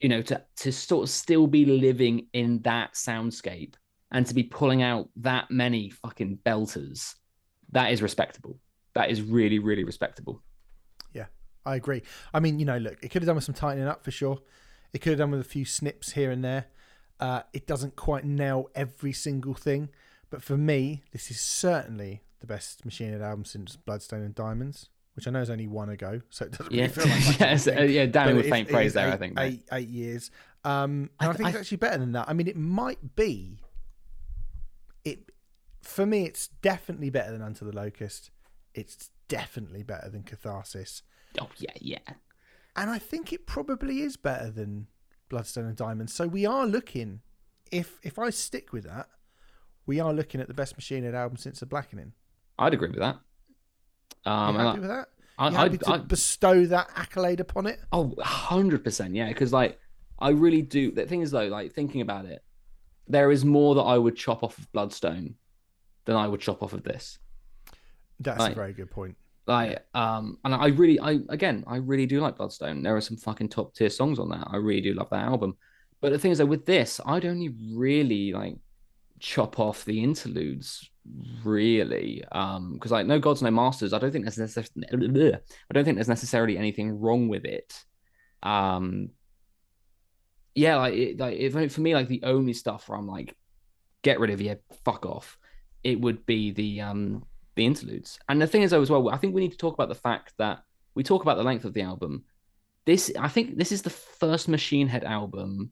you know, to, to sort of still be living in that soundscape and to be pulling out that many fucking belters, that is respectable. That is really, really respectable. Yeah, I agree. I mean, you know, look, it could have done with some tightening up for sure. It could have done with a few snips here and there. Uh, it doesn't quite nail every single thing, but for me, this is certainly the best Machine Head album since Bloodstone and Diamonds, which I know is only one ago, so it doesn't Yeah, really feel like much yeah, so, yeah. Damn with it- faint praise there, eight, I think. Eight, eight years. Um, and I, I- think it's I- actually better than that. I mean, it might be. It for me, it's definitely better than Unto the Locust. It's definitely better than Catharsis, Oh yeah, yeah. and I think it probably is better than Bloodstone and Diamonds. So we are looking. If if I stick with that, we are looking at the best Machine Head album since the Blackening. I'd agree with that. Um, you happy with that? I, You I, happy to I, bestow that accolade upon it? Oh, 100%. Yeah. Because, like, I really do. The thing is, though, like, thinking about it, there is more that I would chop off of Bloodstone than I would chop off of this. That's Right. a very good point. Like, um, and I really, I, again, I really do like Bloodstone. There are some fucking top tier songs on that. I really do love that album. But the thing is, though, with this, I'd only really, like, chop off the interludes really um because like no gods no masters i don't think there's necessarily i don't think there's necessarily anything wrong with it um yeah like, it, like for me like the only stuff where i'm like get rid of you fuck off it would be the um the interludes and the thing is though as well i think we need to talk about the fact that we talk about the length of the album this i think this is the first machine head album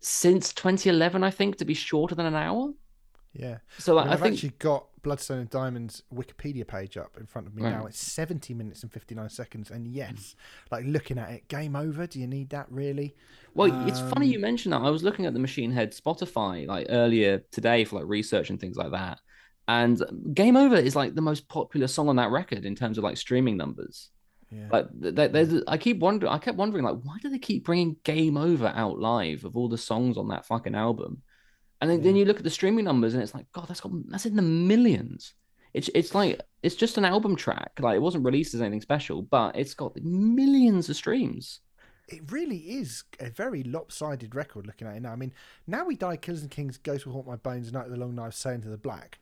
since 2011 i think to be shorter than an hour Yeah. so like I have think actually got Bloodstone and Diamonds Wikipedia page up in front of me Right. now. It's 70 minutes and 59 seconds. And yes, like looking at it, game over. Do you need that really? Well, it's funny Um, you mentioned that. I was looking at the Machine Head Spotify like earlier today for like research and things like that. And Game Over is like the most popular song on that record in terms of like streaming numbers. Yeah. Th- there's, I keep wondering, I kept wondering like, why do they keep bringing Game Over out live of all the songs on that fucking album? And then, then you look at the streaming numbers and it's like, God, that's got that's in the millions. It's it's like it's just an album track. Like it wasn't released as anything special, but it's got millions of streams. it really is a very lopsided record looking at it now. I mean, Now We Die, Killers and Kings, Ghost Will Haunt My Bones, Night of the Long Knife, Sail into the Black.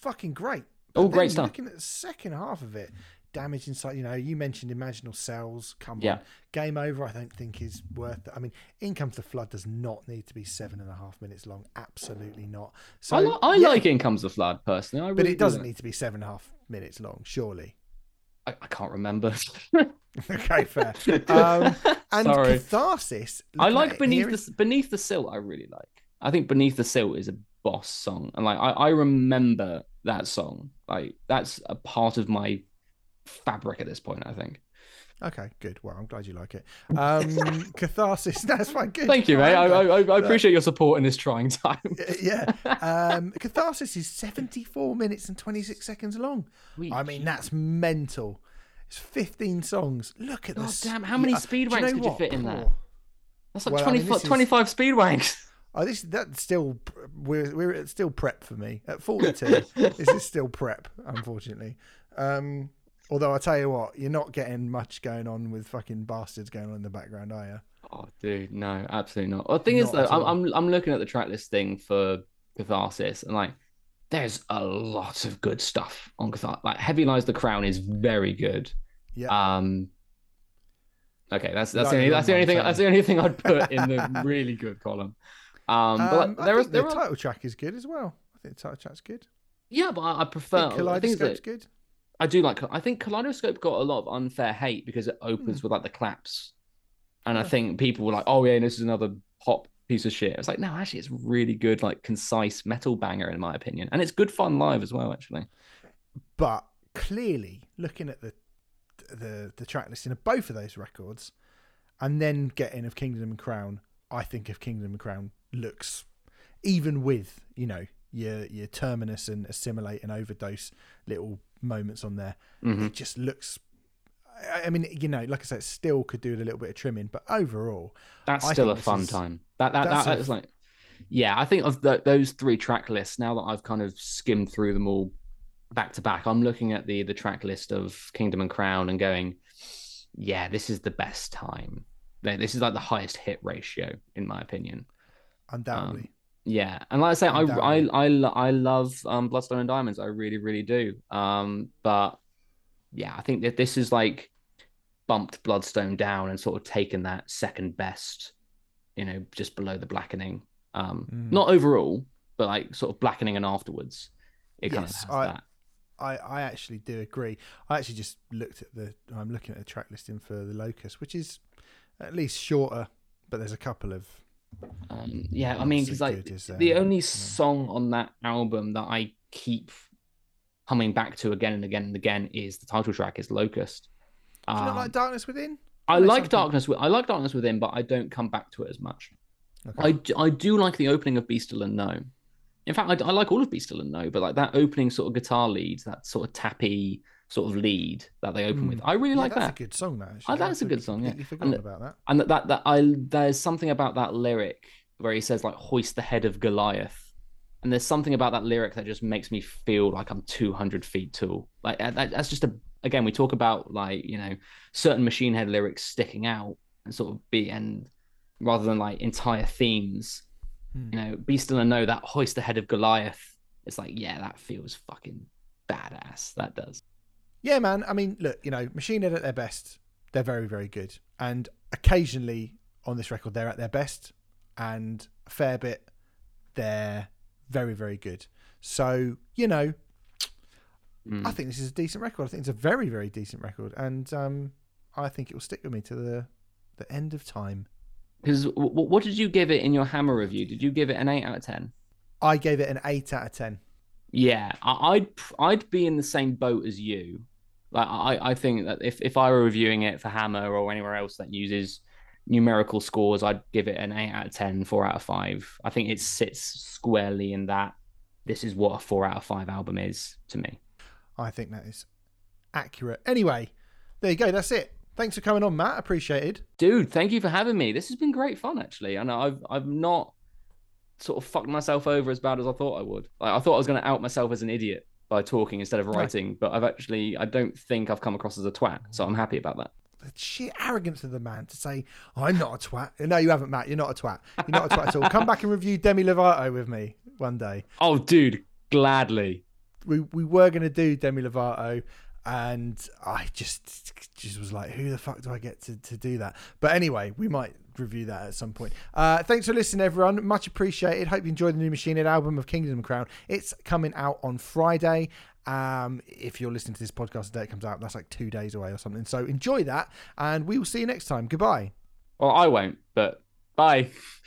Fucking great. But All great stuff. Looking at the second half of it, Damage Inside, you know, you mentioned Imaginal Cells. Come Yeah. on. Game Over, I don't think is worth it. I mean, In Comes the Flood does not need to be seven and a half minutes long. Absolutely not. So, I, li- I yeah, like In Comes the Flood personally. I But it doesn't like- need to be seven and a half minutes long, surely. I, I can't remember. okay, fair. Um, and Sorry. Catharsis. I like Beneath the Beneath the Silt. I really like. I think Beneath the Silt is a boss song, and like I, I remember that song. Like that's a part of my fabric at this point. I think. Okay, good. Well, I'm glad you like it. Um, catharsis. That's fine. Good. Thank you, mate. I, I. I I appreciate your support in this trying time. yeah. Um, catharsis is 74 minutes and 26 seconds long. I mean, that's mental. It's 15 songs. Look at God this. damn, how many speed wanks could you fit in there That's like Well, I 20, mean, this is- 25 speed wanks. Oh, this that's still we're we're it's still prep for me at 42. this is still prep, unfortunately. Um, although I tell you what, you're not getting much going on with fucking bastards going on in the background, are you? Oh, dude, no, absolutely not. Well, the thing is, though, I'm. I'm I'm looking at the track listing for Catharsis, and like, there's a lot of good stuff on Catharsis. Like, Heavy Lies the Crown is very good. Yeah. Um. Okay, that's that's the only that's the only thing that's the only thing I'd put in the really good column. Um, but Um, like, I there there the are title track is good as well. I think the title track's good. yeah, but I, I I prefer think the thing is Kaleidoscope's that good. I do like. I think Kaleidoscope got a lot of unfair hate because it opens with like the claps, and I think people were like, "Oh yeah, this is another pop piece of shit." It's like, no, actually, it's really good, like concise metal banger in my opinion, and it's good fun live as well. Actually, But clearly, looking at the the the track listing of both of those records, and then getting of Kingdom and Crown, I think of Kingdom and Crown looks even with you know your your terminus and assimilate and overdose little moments on there. Mhm. It just looks I- mean, you know, like I said, still could do a little bit of trimming, but overall, That's I still a fun is- time. That that, that's that a- that's like, yeah. I think of the, those three track lists. Now that I've kind of skimmed through them all back to back, I'm looking at the the track list of Kingdom and Crown and going, yeah, this is the best time. This is like the highest hit ratio, in my opinion. Undoubtedly. Yeah, and like I say, I I I, I love um, Bloodstone and Diamonds. I really, really do. Um, but yeah, I think that this is like bumped Bloodstone down and sort of taken that second best, you know, just below the Blackening. Um, Mm. not overall, but like sort of Blackening and afterwards, it kind Yes, of has I- that. I, I actually do agree. I actually just looked at the. I'm looking at the track listing for the Locust, which is at least shorter, but there's a couple of. Um, yeah, I mean, so because like the only yeah. song on that album that I keep coming back to again and again and again is the title track is Locust. Do you not Um, like Darkness Within? I like something- Darkness. I like Darkness Within, but I don't come back to it as much. Okay. I, I do like the opening of Be Still and Know. In fact, I like all of Be Still and Know, but like that opening sort of guitar lead, that sort of tappy sort of lead that they open Mm. with, I really Yeah, like that's that. That's a good song. That Oh, actually. that's a good song, yeah. Forgotten And- about that. And that, that that I there's something about that lyric where he says like hoist the head of Goliath. And there's something about that lyric that just makes me feel like I'm 200 feet tall. Like that, that- that's just a again we talk about like you know certain Machine Head lyrics sticking out and sort of be and rather than like entire themes. Hmm. You know, be still and know that hoist the head of Goliath. It's like yeah, that feels fucking badass. That does. Yeah, man. I mean, look, you know, Machine Head at their best, they're very, very good. And occasionally on this record, they're at their best, and a fair bit, they're very, very good. So, you know, Mm. I think this is a decent record. I think it's a very, very decent record, and um, I think it will stick with me to the the end of time. Because w- what did you give it in your Hammer review? Did you give it an eight out of ten? I gave it an eight out of ten. Yeah, I- I'd I'd be in the same boat as you. Like I I think that if if I were reviewing it for Hammer or anywhere else that uses numerical scores, I'd give it an eight out of 10, 4 out of five. I think it sits squarely in that. This is what a four out of five album is to me. I think that is accurate. Anyway, there you go. That's it. Thanks for coming on, Matt. Appreciated. Dude, thank you for having me. This has been great fun, actually. And I've I've not sort of fucked myself over as bad as I thought I would. Like I thought I was going to out myself as an idiot by talking instead of writing, but I've actually I don't think I've come across as a twat. So I'm happy about that. the sheer arrogance of the man to say, I'm not a twat. No, you haven't, Matt. You're not a twat. You're not a twat at all. Come back and review Demi Lovato with me one day. Oh, dude, gladly. We we were going to do Demi Lovato, and I just just was like, who the fuck do I get to, to do that? But anyway, we might review that at some point. Uh, thanks for listening, everyone. Much appreciated. Hope you enjoyed the new Machine Head album of Kingdom Crown. It's coming out on Friday. Um, if you're listening to this podcast the day it comes out, that's like two days away or something. So enjoy that, and we will see you next time. Goodbye. Well, I won't, but bye.